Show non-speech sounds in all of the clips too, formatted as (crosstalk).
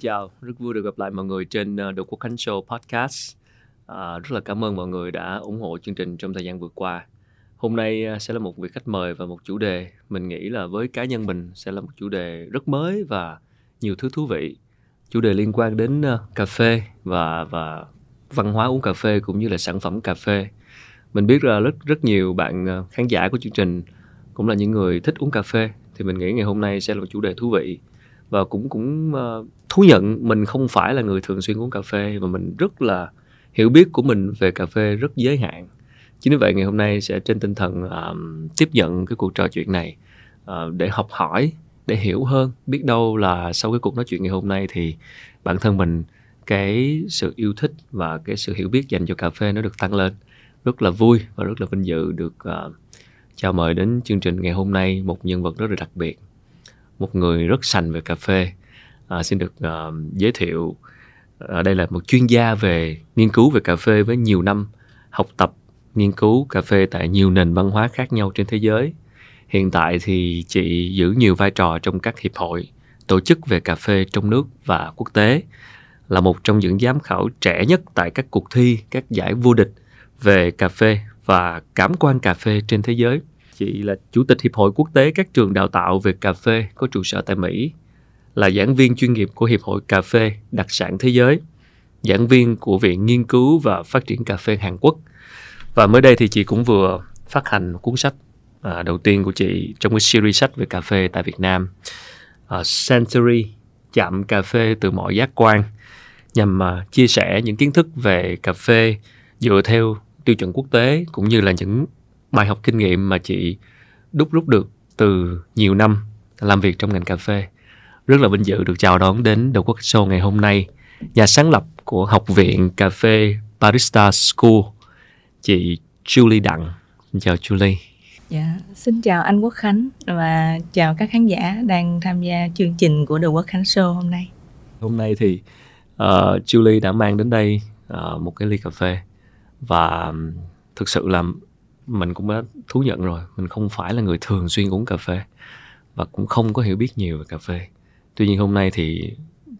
xin chào, rất vui được gặp lại mọi người trên ờ, The Quốc Khánh Show Podcast. À, rất là cảm ơn mọi người đã ủng hộ chương trình trong thời gian vừa qua. Hôm nay ờ, sẽ là một vị khách mời và một chủ đề mình nghĩ là với cá nhân mình sẽ là một chủ đề rất mới và nhiều thứ thú vị. Chủ đề liên quan đến uh, cà phê và và văn hóa uống cà phê cũng như là sản phẩm cà phê. Mình biết là rất rất nhiều bạn khán giả của chương trình cũng là những người thích uống cà phê thì mình nghĩ ngày hôm nay sẽ là một chủ đề thú vị và cũng cũng uh, thú nhận mình không phải là người thường xuyên uống cà phê mà mình rất là hiểu biết của mình về cà phê rất giới hạn. Chính vì vậy ngày hôm nay sẽ trên tinh thần um, tiếp nhận cái cuộc trò chuyện này uh, để học hỏi để hiểu hơn biết đâu là sau cái cuộc nói chuyện ngày hôm nay thì bản thân mình cái sự yêu thích và cái sự hiểu biết dành cho cà phê nó được tăng lên. Rất là vui và rất là vinh dự được uh, chào mời đến chương trình ngày hôm nay một nhân vật rất là đặc biệt một người rất sành về cà phê. À, xin được uh, giới thiệu à, đây là một chuyên gia về nghiên cứu về cà phê với nhiều năm học tập nghiên cứu cà phê tại nhiều nền văn hóa khác nhau trên thế giới. Hiện tại thì chị giữ nhiều vai trò trong các hiệp hội tổ chức về cà phê trong nước và quốc tế. Là một trong những giám khảo trẻ nhất tại các cuộc thi các giải vô địch về cà phê và cảm quan cà phê trên thế giới chị là chủ tịch hiệp hội quốc tế các trường đào tạo về cà phê có trụ sở tại mỹ là giảng viên chuyên nghiệp của Hiệp hội Cà phê Đặc sản Thế giới, giảng viên của Viện Nghiên cứu và Phát triển Cà phê Hàn Quốc. Và mới đây thì chị cũng vừa phát hành một cuốn sách à, đầu tiên của chị trong cái series sách về cà phê tại Việt Nam, à, Sensory, chạm cà phê từ mọi giác quan, nhằm à, chia sẻ những kiến thức về cà phê dựa theo tiêu chuẩn quốc tế cũng như là những bài học kinh nghiệm mà chị đúc rút được từ nhiều năm làm việc trong ngành cà phê rất là vinh dự được chào đón đến The Quốc Show ngày hôm nay. Nhà sáng lập của Học viện Cà phê Barista School, chị Julie Đặng. Xin chào Julie. Dạ, xin chào anh Quốc Khánh và chào các khán giả đang tham gia chương trình của The Quốc Khánh Show hôm nay. Hôm nay thì uh, Julie đã mang đến đây uh, một cái ly cà phê và thực sự là mình cũng đã thú nhận rồi, mình không phải là người thường xuyên uống cà phê và cũng không có hiểu biết nhiều về cà phê. Tuy nhiên hôm nay thì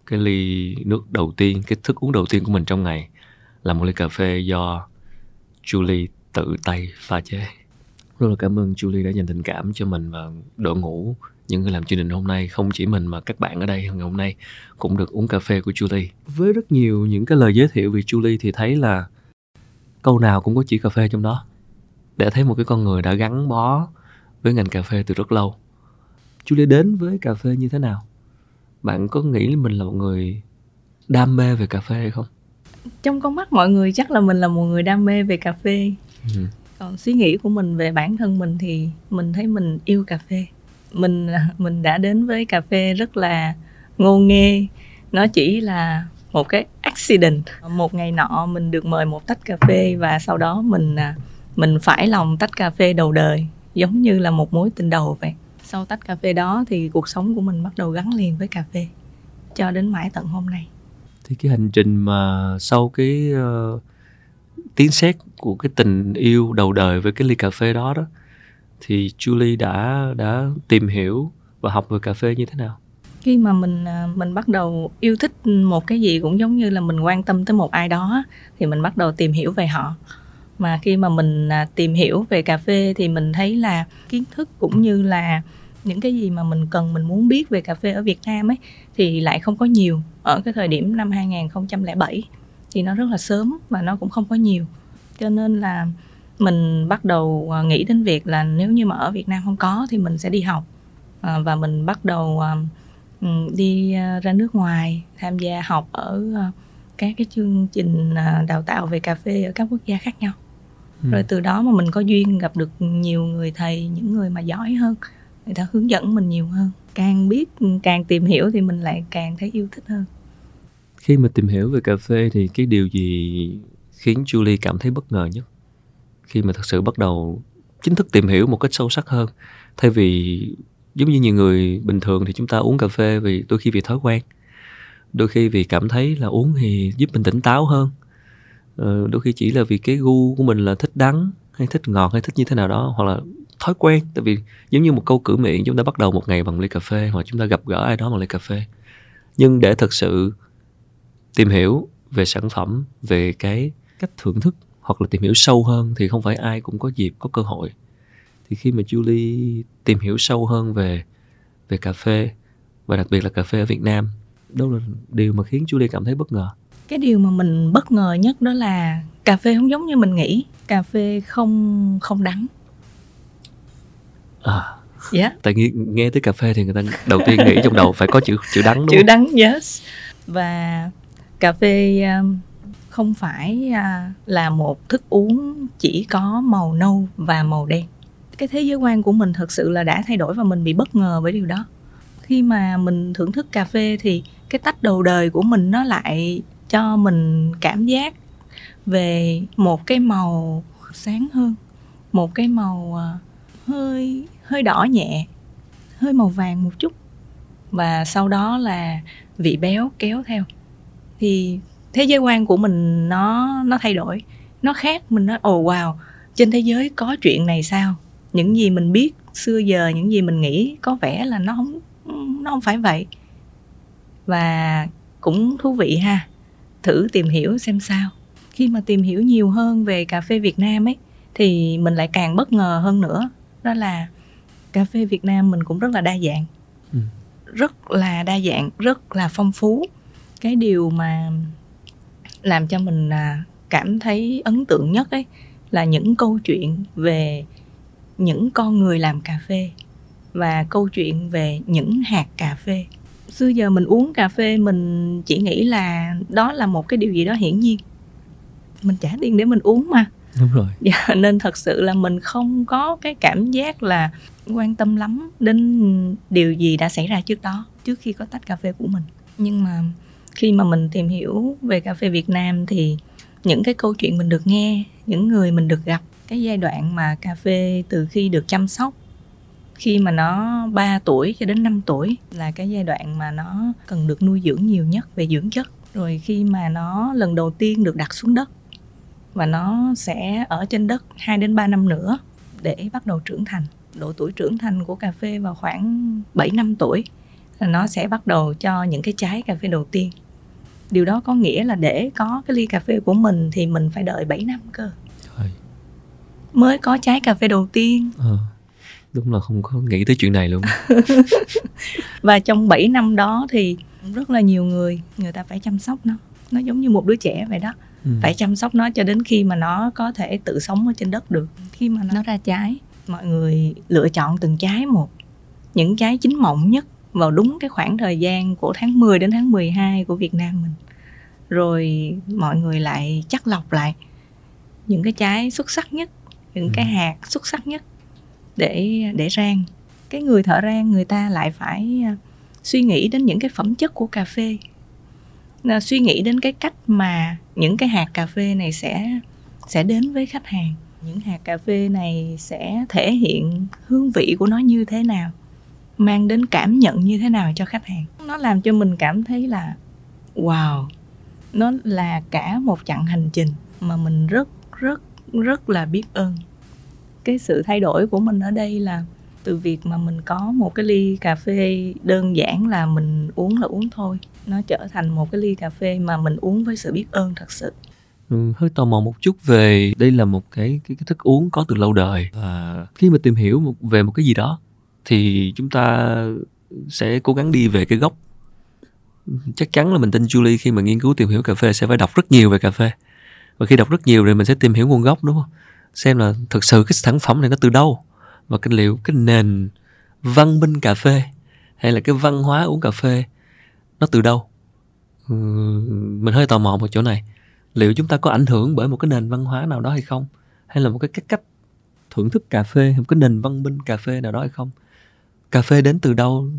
cái ly nước đầu tiên cái thức uống đầu tiên của mình trong ngày là một ly cà phê do Julie tự tay pha chế. Rất là cảm ơn Julie đã dành tình cảm cho mình và đội ngũ những người làm chương trình hôm nay. Không chỉ mình mà các bạn ở đây ngày hôm nay cũng được uống cà phê của Julie. Với rất nhiều những cái lời giới thiệu về Julie thì thấy là câu nào cũng có chỉ cà phê trong đó để thấy một cái con người đã gắn bó với ngành cà phê từ rất lâu. Julie đến với cà phê như thế nào? Bạn có nghĩ mình là một người đam mê về cà phê hay không? Trong con mắt mọi người chắc là mình là một người đam mê về cà phê. Ừ. còn suy nghĩ của mình về bản thân mình thì mình thấy mình yêu cà phê. Mình mình đã đến với cà phê rất là ngô nghê. Nó chỉ là một cái accident. Một ngày nọ mình được mời một tách cà phê và sau đó mình à, mình phải lòng tách cà phê đầu đời giống như là một mối tình đầu vậy. Sau tách cà phê đó thì cuộc sống của mình bắt đầu gắn liền với cà phê. Cho đến mãi tận hôm nay. Thì cái hành trình mà sau cái uh, tiếng sét của cái tình yêu đầu đời với cái ly cà phê đó đó thì Julie đã đã tìm hiểu và học về cà phê như thế nào? Khi mà mình ờ, mình bắt đầu yêu thích một cái gì cũng giống như là mình quan tâm tới một ai đó thì mình bắt đầu tìm hiểu về họ mà khi mà mình à, tìm hiểu về cà phê thì mình thấy là kiến thức cũng như là những cái gì mà mình cần, mình muốn biết về cà phê ở Việt Nam ấy, thì lại không có nhiều. Ở cái thời điểm năm 2007 thì nó rất là sớm và nó cũng không có nhiều. Cho nên là mình bắt đầu à, nghĩ đến việc là nếu như mà ở Việt Nam không có thì mình sẽ đi học. À, và mình bắt đầu đi ra nước ngoài tham gia học ở các cái chương trình đào tạo về cà phê ở các quốc gia khác nhau ừ. rồi từ đó mà mình có duyên gặp được nhiều người thầy những người mà giỏi hơn người ta hướng dẫn mình nhiều hơn. Càng biết càng tìm hiểu thì mình lại càng thấy yêu thích hơn. Khi mà tìm hiểu về cà phê thì cái điều gì khiến Julie cảm thấy bất ngờ nhất? Khi mà thật sự bắt đầu chính thức tìm hiểu một cách sâu sắc hơn. Thay vì giống như nhiều người bình thường thì chúng ta uống cà phê vì đôi khi vì thói quen đôi khi vì cảm thấy là uống thì giúp mình tỉnh táo hơn ờ, đôi khi chỉ là vì cái gu của mình là thích đắng hay thích ngọt hay thích như thế nào đó hoặc là thói quen. Tại vì giống như một câu cử miệng chúng ta bắt đầu một ngày bằng ly cà phê hoặc chúng ta gặp gỡ ai đó bằng ly cà phê. Nhưng để thực sự tìm hiểu về sản phẩm về cái cách thưởng thức hoặc là tìm hiểu sâu hơn thì không phải ai cũng có dịp có cơ hội. Thì khi mà Julie tìm hiểu sâu hơn về về cà phê và đặc biệt là cà phê ở Việt Nam đó là điều mà khiến Julie cảm thấy bất ngờ cái điều mà mình bất ngờ nhất đó là cà phê không giống như mình nghĩ. Cà phê không không đắng. À. Dạ. Yeah. tại nghe, nghe tới cà phê thì người ta đầu tiên nghĩ trong đầu phải có chữ chữ đắng đúng chữ không? đắng yes. Và cà phê um, không phải uh, là một thức uống chỉ có màu nâu và màu đen. Cái thế giới quan của mình thật sự là đã thay đổi và mình bị bất ngờ với điều đó. Khi mà mình thưởng thức cà phê thì cái tách đầu đời của mình nó lại cho mình cảm giác về một cái màu sáng hơn một cái màu à, hơi hơi đỏ nhẹ hơi màu vàng một chút. Và sau đó là vị béo kéo theo. Thì thế giới quan của mình nó nó thay đổi nó khác. Mình nói ồ oh, wow trên thế giới có chuyện này sao? Những gì mình biết xưa giờ những gì mình nghĩ có vẻ là nó không nó không phải vậy. Và cũng thú vị ha thử tìm hiểu xem sao. Khi mà tìm hiểu nhiều hơn về cà phê Việt Nam ấy thì mình lại càng bất ngờ hơn nữa. Đó là cà phê Việt Nam mình cũng rất là đa dạng. Ừ. rất là đa dạng rất là phong phú. Cái điều mà làm cho mình à, cảm thấy ấn tượng nhất ấy là những câu chuyện về những con người làm cà phê và câu chuyện về những hạt cà phê xưa giờ mình uống cà phê mình chỉ nghĩ là đó là một cái điều gì đó hiển nhiên. Mình trả tiền để mình uống mà. Đúng rồi. Dạ, (laughs) nên thật sự là mình không có cái cảm giác là quan tâm lắm đến điều gì đã xảy ra trước đó trước khi có tách cà phê của mình. Nhưng mà khi mà mình tìm hiểu về cà phê Việt Nam thì những cái câu chuyện mình được nghe những người mình được gặp cái giai đoạn mà cà phê từ khi được chăm sóc khi mà nó 3 tuổi cho đến 5 tuổi là cái giai đoạn mà nó cần được nuôi dưỡng nhiều nhất về dưỡng chất rồi khi mà nó lần đầu tiên được đặt xuống đất và nó sẽ ở trên đất 2 đến 3 năm nữa để bắt đầu trưởng thành. Độ tuổi trưởng thành của cà phê vào khoảng 7 năm tuổi là nó sẽ bắt đầu cho những cái trái cà phê đầu tiên. Điều đó có nghĩa là để có cái ly cà phê của mình thì mình phải đợi 7 năm cơ. Mới có trái cà phê đầu tiên. À, đúng là không có nghĩ tới chuyện này luôn. (laughs) và trong 7 năm đó thì rất là nhiều người người ta phải chăm sóc nó. Nó giống như một đứa trẻ vậy đó ừ. phải chăm sóc nó cho đến khi mà nó có thể tự sống ở trên đất được khi mà nó ra trái mọi người lựa chọn từng trái một những trái chín mọng nhất vào đúng cái khoảng thời gian của tháng 10 đến tháng 12 của Việt Nam mình rồi mọi người lại chắc lọc lại những cái trái xuất sắc nhất những ừ. cái hạt xuất sắc nhất để để rang. Cái người thợ rang người ta lại phải à, suy nghĩ đến những cái phẩm chất của cà phê. Suy nghĩ đến cái cách mà những cái hạt cà phê này sẽ sẽ đến với khách hàng. Những hạt cà phê này sẽ thể hiện hương vị của nó như thế nào, mang đến cảm nhận như thế nào cho khách hàng. Nó làm cho mình cảm thấy là, wow, nó là cả một chặng hành trình mà mình rất rất rất là biết ơn cái sự thay đổi của mình ở đây là từ việc mà mình có một cái ly cà phê đơn giản là mình uống là uống thôi. Nó trở thành một cái ly cà phê mà mình uống với sự biết ơn thật sự. Ừ, hơi tò mò một chút về đây là một cái cái, cái thức uống có từ lâu đời. Và khi mà tìm hiểu một, về một cái gì đó thì chúng ta sẽ cố gắng đi về cái gốc chắc chắn là mình tin Julie khi mà nghiên cứu tìm hiểu cà phê sẽ phải đọc rất nhiều về cà phê. Và khi đọc rất nhiều rồi mình sẽ tìm hiểu nguồn gốc đúng không? Xem là thực sự cái sản phẩm này nó từ đâu và cái liệu cái nền văn minh cà phê hay là cái văn hóa uống cà phê nó từ đâu? Ừ, mình hơi tò mò một chỗ này. Liệu chúng ta có ảnh hưởng bởi một cái nền văn hóa nào đó hay không? Hay là một cái cách cách thưởng thức cà phê một cái nền văn minh cà phê nào đó hay không? Cà phê đến từ đâu?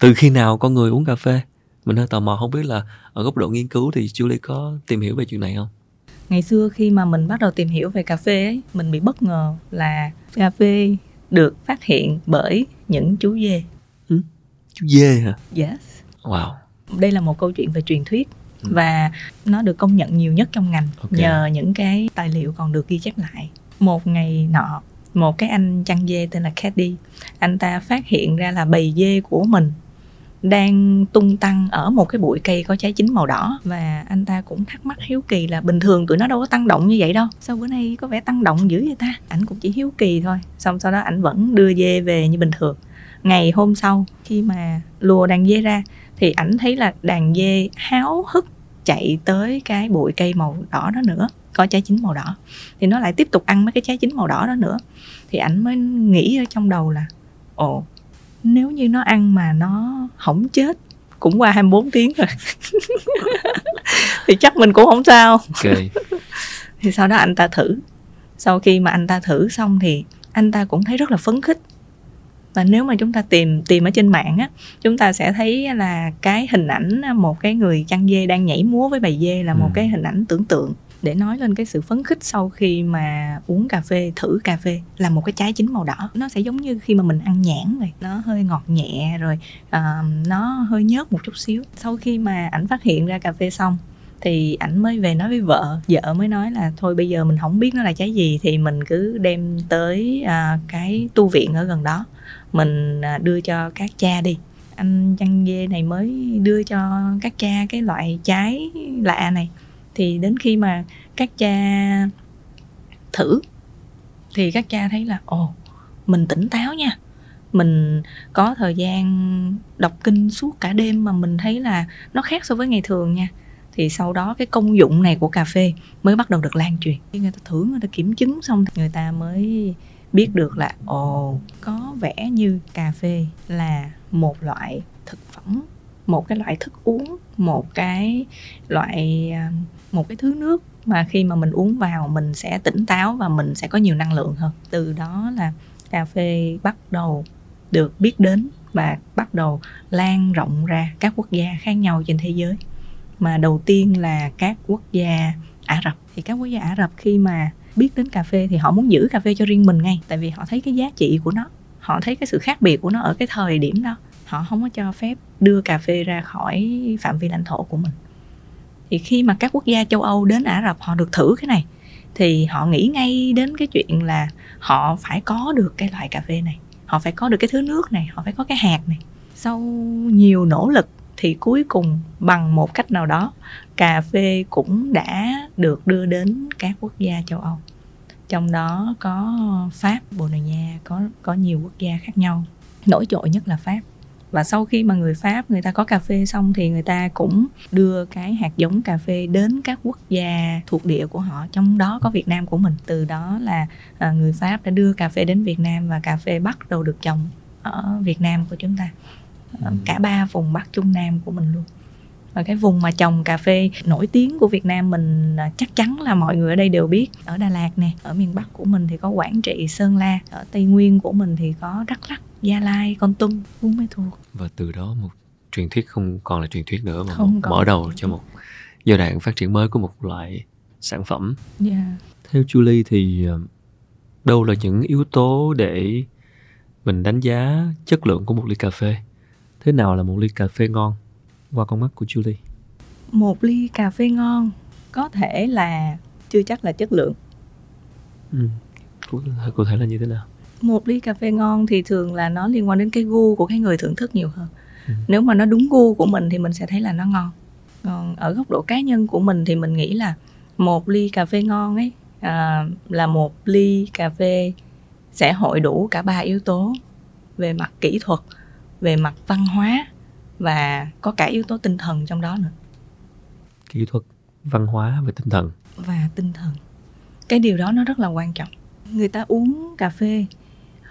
Từ khi nào con người uống cà phê? Mình hơi tò mò không biết là ở góc độ nghiên cứu thì Julie có tìm hiểu về chuyện này không? Ngày xưa khi mà mình bắt đầu tìm hiểu về cà phê ấy mình bị bất ngờ là cà phê được phát hiện bởi những chú dê ừ? chú dê hả yes wow đây là một câu chuyện về truyền thuyết ừ. và nó được công nhận nhiều nhất trong ngành okay. nhờ những cái tài liệu còn được ghi chép lại một ngày nọ một cái anh chăn dê tên là Caddy anh ta phát hiện ra là bầy dê của mình đang tung tăng ở một cái bụi cây có trái chín màu đỏ. Và anh ta cũng thắc mắc hiếu kỳ là bình thường tụi nó đâu có tăng động như vậy đâu. Sao bữa nay có vẻ tăng động dữ vậy ta? Ảnh cũng chỉ hiếu kỳ thôi, xong sau đó ảnh vẫn đưa dê về như bình thường. Ngày hôm sau, khi mà lùa đàn dê ra, thì ảnh thấy là đàn dê háo hức chạy tới cái bụi cây màu đỏ đó nữa, có trái chín màu đỏ. Thì nó lại tiếp tục ăn mấy cái trái chín màu đỏ đó nữa. Thì ảnh mới nghĩ ở trong đầu là, ồ nếu như nó ăn mà nó không chết cũng qua 24 tiếng rồi. (laughs) Thì chắc mình cũng không sao. Ok. (laughs) Thì sau đó anh ta thử. Sau khi mà anh ta thử xong thì anh ta cũng thấy rất là phấn khích. Và nếu mà chúng ta tìm tìm ở trên mạng á chúng ta sẽ thấy là cái hình ảnh một cái người chăn dê đang nhảy múa với bầy dê là một Ừ. cái hình ảnh tưởng tượng để nói lên cái sự phấn khích sau khi mà uống cà phê thử cà phê là một cái trái chín màu đỏ. Nó sẽ giống như khi mà mình ăn nhãn vậy. Nó hơi ngọt nhẹ rồi uh, nó hơi nhớt một chút xíu. Sau khi mà ảnh phát hiện ra cà phê xong thì ảnh mới về nói với vợ. Vợ mới nói là thôi bây giờ mình không biết nó là trái gì thì mình cứ đem tới uh, cái tu viện ở gần đó. Mình uh, đưa cho các cha đi. Anh chăn dê này mới đưa cho các cha cái loại trái lạ này thì đến khi mà các cha thử, thì các cha thấy là, ồ, mình tỉnh táo nha. Mình có thời gian đọc kinh suốt cả đêm mà mình thấy là nó khác so với ngày thường nha. Thì sau đó cái công dụng này của cà phê mới bắt đầu được lan truyền. Khi người ta thử, người ta kiểm chứng xong thì người ta mới biết được là, ồ, có vẻ như cà phê là một loại thực phẩm một cái loại thức uống, một cái loại à, một cái thứ nước mà khi mà mình uống vào mình sẽ tỉnh táo và mình sẽ có nhiều năng lượng hơn. Từ đó là cà phê bắt đầu được biết đến và bắt đầu lan rộng ra các quốc gia khác nhau trên thế giới. Mà đầu tiên là các quốc gia Ả Rập. Thì các quốc gia Ả Rập khi mà biết đến cà phê thì họ muốn giữ cà phê cho riêng mình ngay, tại vì họ thấy cái giá trị của nó, họ thấy cái sự khác biệt của nó ở cái thời điểm đó họ không có cho phép đưa cà phê ra khỏi phạm vi lãnh thổ của mình. Thì khi mà các quốc gia châu Âu đến Ả Rập họ được thử cái này thì họ nghĩ ngay đến cái chuyện là họ phải có được cái loại cà phê này họ phải có được cái thứ nước này họ phải có cái hạt này. Sau nhiều nỗ lực thì cuối cùng bằng một cách nào đó cà phê cũng đã được đưa đến các quốc gia châu Âu. Trong đó có Pháp, Bồ Đào Nha có có nhiều quốc gia khác nhau. Nổi trội nhất là Pháp và sau khi mà người Pháp người ta có cà phê xong thì người ta cũng đưa cái hạt giống cà phê đến các quốc gia thuộc địa của họ. Trong đó có Việt Nam của mình. Từ đó là à, người Pháp đã đưa cà phê đến Việt Nam và cà phê bắt đầu được trồng ở Việt Nam của chúng ta. Ở Ừ. cả ba vùng Bắc Trung Nam của mình luôn và cái vùng mà trồng cà phê nổi tiếng của Việt Nam mình à, chắc chắn là mọi người ở đây đều biết. Ở Đà Lạt nè ở miền Bắc của mình thì có Quảng Trị Sơn La. Ở Tây Nguyên của mình thì có Đắk Lắk Gia Lai Con Tum Buôn Mê Thuột. Và từ đó một truyền thuyết không còn là truyền thuyết nữa mà Không một mở đầu cho một giai đoạn phát triển mới của một loại sản phẩm. Yeah. theo Julie thì ờ, đâu là những yếu tố để mình đánh giá chất lượng của một ly cà phê? Thế nào là một ly cà phê ngon qua con mắt của Julie một ly cà phê ngon có thể là chưa chắc là chất lượng ừ. cụ, thể là như thế nào một ly cà phê ngon thì thường là nó liên quan đến cái gu của cái người thưởng thức nhiều hơn Ừ. nếu mà nó đúng gu của mình thì mình sẽ thấy là nó ngon còn ở góc độ cá nhân của mình thì mình nghĩ là một ly cà phê ngon ấy à, là một ly cà phê sẽ hội đủ cả ba yếu tố về mặt kỹ thuật về mặt văn hóa và có cả yếu tố tinh thần trong đó nữa. Kỹ thuật văn hóa và tinh thần. Và tinh thần. Cái điều đó nó rất là quan trọng. Người ta uống cà phê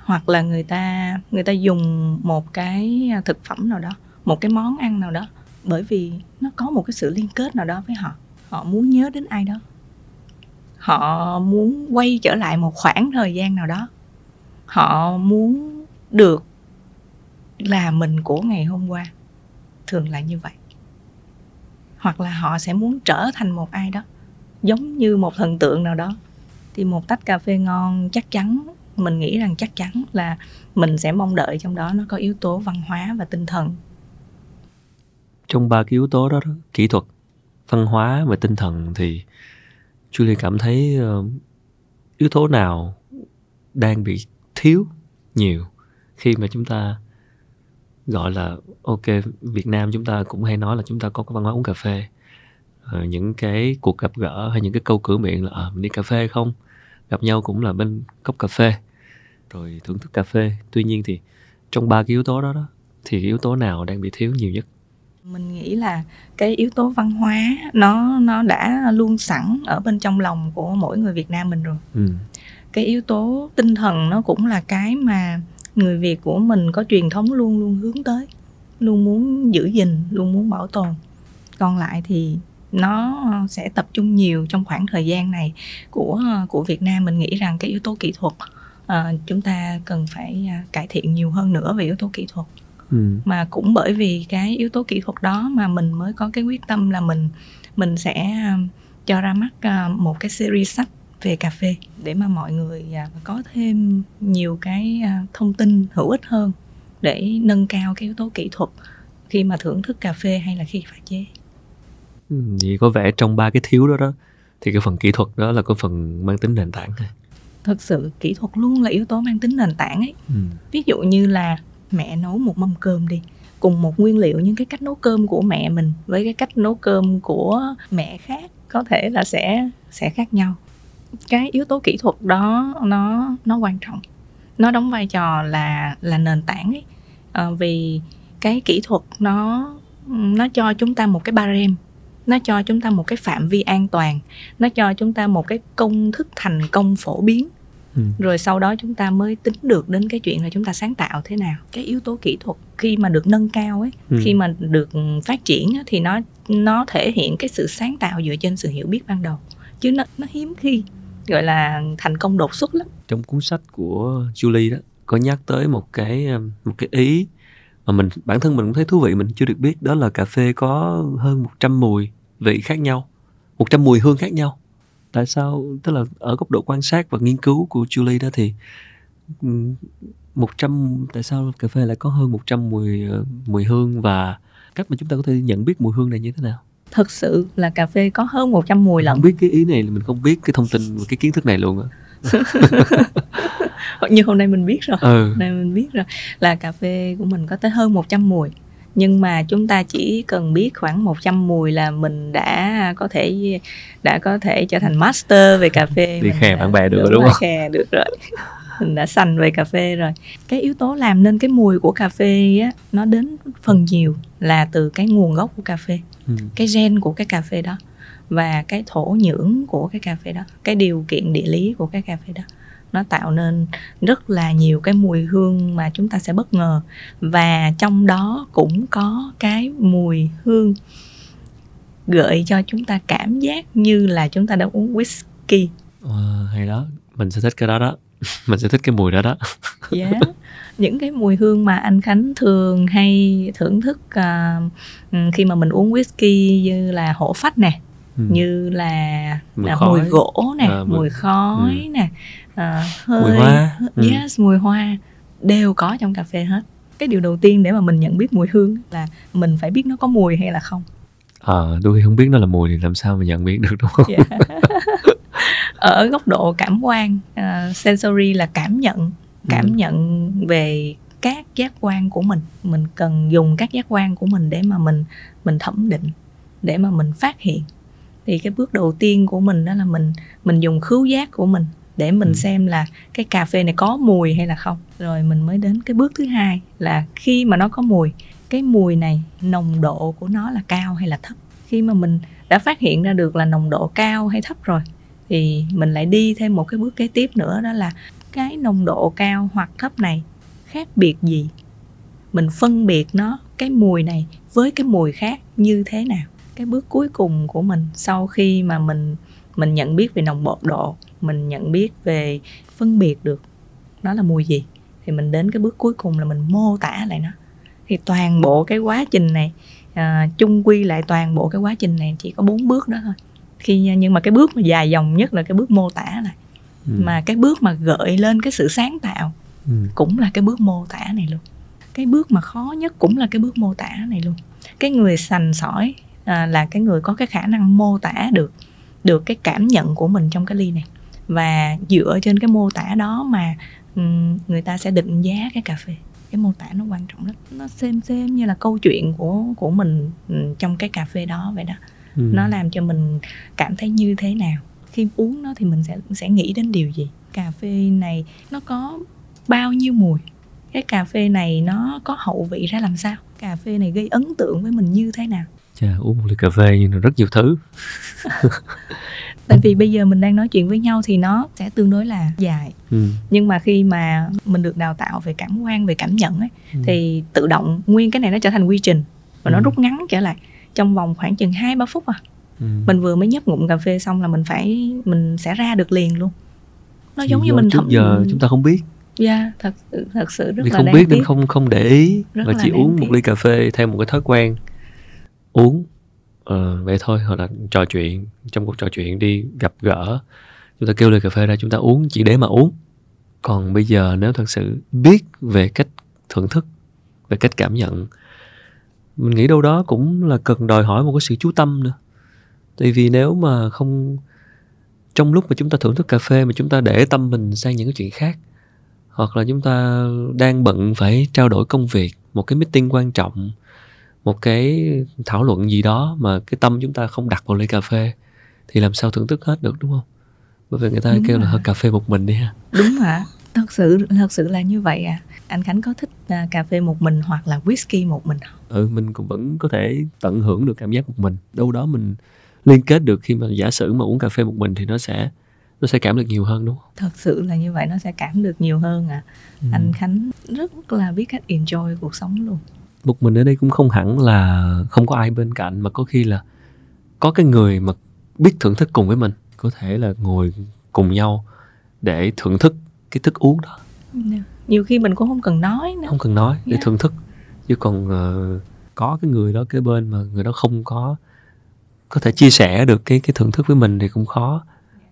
hoặc là người ta người ta dùng một cái thực phẩm nào đó một cái món ăn nào đó bởi vì nó có một cái sự liên kết nào đó với họ. Họ muốn nhớ đến ai đó. Họ muốn quay trở lại một khoảng thời gian nào đó. Họ muốn được là mình của ngày hôm qua thường là như vậy. Hoặc là họ sẽ muốn trở thành một ai đó giống như một thần tượng nào đó. Thì một tách cà phê ngon chắc chắn mình nghĩ rằng chắc chắn là mình sẽ mong đợi trong đó nó có yếu tố văn hóa và tinh thần. Trong ba cái yếu tố đó, đó kỹ thuật văn hóa và tinh thần thì Julie cảm thấy ờ, yếu tố nào đang bị thiếu nhiều khi mà chúng ta gọi là ok Việt Nam chúng ta cũng hay nói là chúng ta có cái văn hóa uống cà phê. Ờ, những cái cuộc gặp gỡ hay những cái câu cửa miệng là à, mình đi cà phê không? Gặp nhau cũng là bên cốc cà phê rồi thưởng thức cà phê. Tuy nhiên thì trong ba cái yếu tố đó đó thì yếu tố nào đang bị thiếu nhiều nhất? Mình nghĩ là cái yếu tố văn hóa nó nó đã luôn sẵn ở bên trong lòng của mỗi người Việt Nam mình rồi. Ừ. cái yếu tố tinh thần nó cũng là cái mà người Việt của mình có truyền thống luôn luôn hướng tới luôn muốn giữ gìn luôn muốn bảo tồn. Còn lại thì nó sẽ tập trung nhiều trong khoảng thời gian này của của Việt Nam. Mình nghĩ rằng cái yếu tố kỹ thuật à, chúng ta cần phải à, cải thiện nhiều hơn nữa về yếu tố kỹ thuật. Ừ. mà cũng bởi vì cái yếu tố kỹ thuật đó mà mình mới có cái quyết tâm là mình mình sẽ à, cho ra mắt à, một cái series sách về cà phê để mà mọi người có thêm nhiều cái thông tin hữu ích hơn để nâng cao cái yếu tố kỹ thuật khi mà thưởng thức cà phê hay là khi pha chế. Ừ, vậy có vẻ trong ba cái thiếu đó đó thì cái phần kỹ thuật đó là có phần mang tính nền tảng thôi thực sự kỹ thuật luôn là yếu tố mang tính nền tảng ấy ừ. ví dụ như là mẹ nấu một mâm cơm đi cùng một nguyên liệu nhưng cái cách nấu cơm của mẹ mình với cái cách nấu cơm của mẹ khác có thể là sẽ sẽ khác nhau cái yếu tố kỹ thuật đó nó nó quan trọng. Nó đóng vai trò là là nền tảng ấy. À, vì cái kỹ thuật nó nó cho chúng ta một cái barem nó cho chúng ta một cái phạm vi an toàn nó cho chúng ta một cái công thức thành công phổ biến. Ừ. rồi sau đó chúng ta mới tính được đến cái chuyện là chúng ta sáng tạo thế nào. Cái yếu tố kỹ thuật khi mà được nâng cao ấy ừ. khi mà được phát triển thì nó nó thể hiện cái sự sáng tạo dựa trên sự hiểu biết ban đầu. Chứ nó nó hiếm khi gọi là thành công đột xuất lắm. Trong cuốn sách của Julie đó, có nhắc tới một cái um, một cái ý mà mình, bản thân mình cũng thấy thú vị, mình chưa được biết, đó là cà phê có hơn 100 mùi vị khác nhau 100 mùi hương khác nhau. Tại sao, tức là ở góc độ quan sát và nghiên cứu của Julie đó thì 100 tại sao cà phê lại có hơn 100 mùi ờ, mùi hương và cách mà chúng ta có thể nhận biết mùi hương này như thế nào? Thực sự là cà phê có hơn 100 mùi lận. không biết cái ý này là mình không biết cái thông tin cái kiến thức này luôn á. (laughs) Như hôm nay mình biết rồi. Ừ. hôm nay mình biết rồi. Là cà phê của mình có tới hơn 100 mùi. Nhưng mà chúng ta chỉ cần biết khoảng 100 mùi là mình đã có thể đã có thể trở thành master về cà phê. (laughs) Đi khè bạn bè được rồi đúng không? khè được rồi. Mình đã sành về cà phê rồi. Cái yếu tố làm nên cái mùi của cà phê á nó đến phần nhiều là từ cái nguồn gốc của cà phê ừ. cái gen của cái cà phê đó và cái thổ nhưỡng của cái cà phê đó cái điều kiện địa lý của cái cà phê đó nó tạo nên rất là nhiều cái mùi hương mà chúng ta sẽ bất ngờ. Và trong đó cũng có cái mùi hương gợi cho chúng ta cảm giác như là chúng ta đã uống whisky. À, hay đó. Mình sẽ thích cái đó đó. (laughs) Mình sẽ thích cái mùi đó đó. Yeah. Những cái mùi hương mà anh khánh thường hay thưởng thức uh, khi mà mình uống whisky như là hổ phách nè ừ. như là mùi, là mùi gỗ nè à, mùi, mùi khói ừ. nè à, hơi mùi hoa ừ. yes mùi hoa đều có trong cà phê hết cái điều đầu tiên để mà mình nhận biết mùi hương là mình phải biết nó có mùi hay là không à, đôi khi không biết nó là mùi thì làm sao mà nhận biết được đúng không yeah. Dạ. (laughs) ở góc độ cảm quan uh, sensory là cảm nhận cảm ừ. nhận về các giác quan của mình mình cần dùng các giác quan của mình để mà mình mình thẩm định để mà mình phát hiện thì cái bước đầu tiên của mình đó là mình mình dùng khứu giác của mình để mình ừ. xem là cái cà phê này có mùi hay là không rồi mình mới đến cái bước thứ hai là khi mà nó có mùi cái mùi này nồng độ của nó là cao hay là thấp khi mà mình đã phát hiện ra được là nồng độ cao hay thấp rồi thì mình lại đi thêm một cái bước kế tiếp nữa đó là cái nồng độ cao hoặc thấp này khác biệt gì? Mình phân biệt nó cái mùi này với cái mùi khác như thế nào? Cái bước cuối cùng của mình sau khi mà mình mình nhận biết về nồng độ độ mình nhận biết về phân biệt được nó là mùi gì thì mình đến cái bước cuối cùng là mình mô tả lại nó. Thì toàn bộ cái quá trình này à, chung quy lại toàn bộ cái quá trình này chỉ có bốn bước đó thôi. Khi nhưng mà cái bước mà dài dòng nhất là cái bước mô tả này ừ. mà cái bước mà gợi lên cái sự sáng tạo ừ. cũng là cái bước mô tả này luôn. Cái bước mà khó nhất cũng là cái bước mô tả này luôn. Cái người sành sỏi à, là cái người có cái khả năng mô tả được được cái cảm nhận của mình trong cái ly này. Và dựa trên cái mô tả đó mà um, người ta sẽ định giá cái cà phê. Cái mô tả nó quan trọng lắm. Nó xem xem như là câu chuyện của của mình trong cái cà phê đó vậy đó. Ừ. nó làm cho mình cảm thấy như thế nào khi uống nó thì mình sẽ sẽ nghĩ đến điều gì? Cà phê này nó có bao nhiêu mùi? Cái cà phê này nó có hậu vị ra làm sao? Cà phê này gây ấn tượng với mình như thế nào? Chà, uống một ly cà phê nhưng rất nhiều thứ. (laughs) Tại vì bây giờ mình đang nói chuyện với nhau thì nó sẽ tương đối là dài. Ừ. nhưng mà khi mà mình được đào tạo về cảm quan về cảm nhận ấy Ừ. thì tự động nguyên cái này nó trở thành quy trình và nó Ừ. rút ngắn trở lại trong vòng khoảng chừng hai ba phút à Ừ. mình vừa mới nhấp ngụm cà phê xong là mình phải mình sẽ ra được liền luôn. Nó Thì giống như mình trước thẩm giờ chúng ta không biết. Dạ thật sự thật sự rất vì là không biết nên không không để ý Rất và chỉ uống một tiếc. ly cà phê theo một cái thói quen. Uống ờ, vậy thôi hoặc là trò chuyện trong cuộc trò chuyện đi gặp gỡ. Chúng ta kêu ly cà phê ra chúng ta uống chỉ để mà uống. Còn bây giờ nếu thật sự biết về cách thưởng thức về cách cảm nhận mình nghĩ đâu đó cũng là cần đòi hỏi một cái sự chú tâm nữa tại vì nếu mà không trong lúc mà chúng ta thưởng thức cà phê mà chúng ta để tâm mình sang những cái chuyện khác hoặc là chúng ta đang bận phải trao đổi công việc một cái meeting quan trọng một cái thảo luận gì đó mà cái tâm chúng ta không đặt vào ly cà phê thì làm sao thưởng thức hết được đúng không? Bởi vì người ta Đúng kêu là hơi cà phê một mình đi ha. Đúng hả? (laughs) Thật sự thật sự là như vậy à. Anh khánh có thích à, cà phê một mình hoặc là whisky một mình không? ừ mình cũng vẫn có thể tận hưởng được cảm giác một mình. Đâu đó mình liên kết được khi mà giả sử mà uống cà phê một mình thì nó sẽ nó sẽ cảm được nhiều hơn đúng không? Thật sự là như vậy nó sẽ cảm được nhiều hơn à. Ừ. anh khánh rất là biết cách enjoy cuộc sống luôn. Một mình ở đây cũng không hẳn là không có ai bên cạnh mà có khi là có cái người mà biết thưởng thức cùng với mình. Có thể là ngồi cùng nhau để thưởng thức cái thức uống đó. Nhiều khi mình cũng không cần nói nữa. Không cần nói để Yeah. thưởng thức. Chứ còn ờ, có cái người đó kế bên mà người đó không có có thể chia sẻ được cái cái thưởng thức với mình thì cũng khó.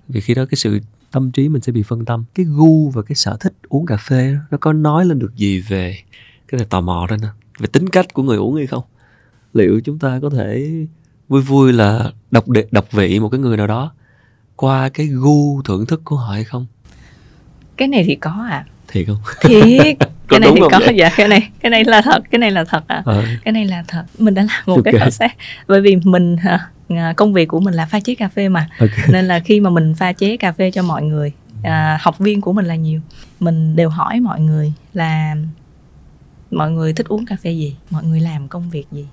Vì khi đó cái sự tâm trí mình sẽ bị phân tâm. Cái gu và cái sở thích uống cà phê đó, nó có nói lên được gì về cái này tò mò đó nè. Về tính cách của người uống hay không? Liệu chúng ta có thể vui vui là đọc đệ, đọc vị một cái người nào đó qua cái gu thưởng thức của họ hay không? Cái này thì có à thiệt không? Thiệt. (laughs) Cái này thì có. vậy? dạ cái này cái này là thật cái này là thật à ờ, cái này là thật. Mình đã làm một cái Ok. khảo sát. Bởi vì mình à, à, công việc của mình là pha chế cà phê mà. Ok. (laughs) Nên là khi mà mình pha chế cà phê cho mọi người à, học viên của mình là nhiều. Mình đều hỏi mọi người là mọi người thích uống cà phê gì? Mọi người làm công việc gì?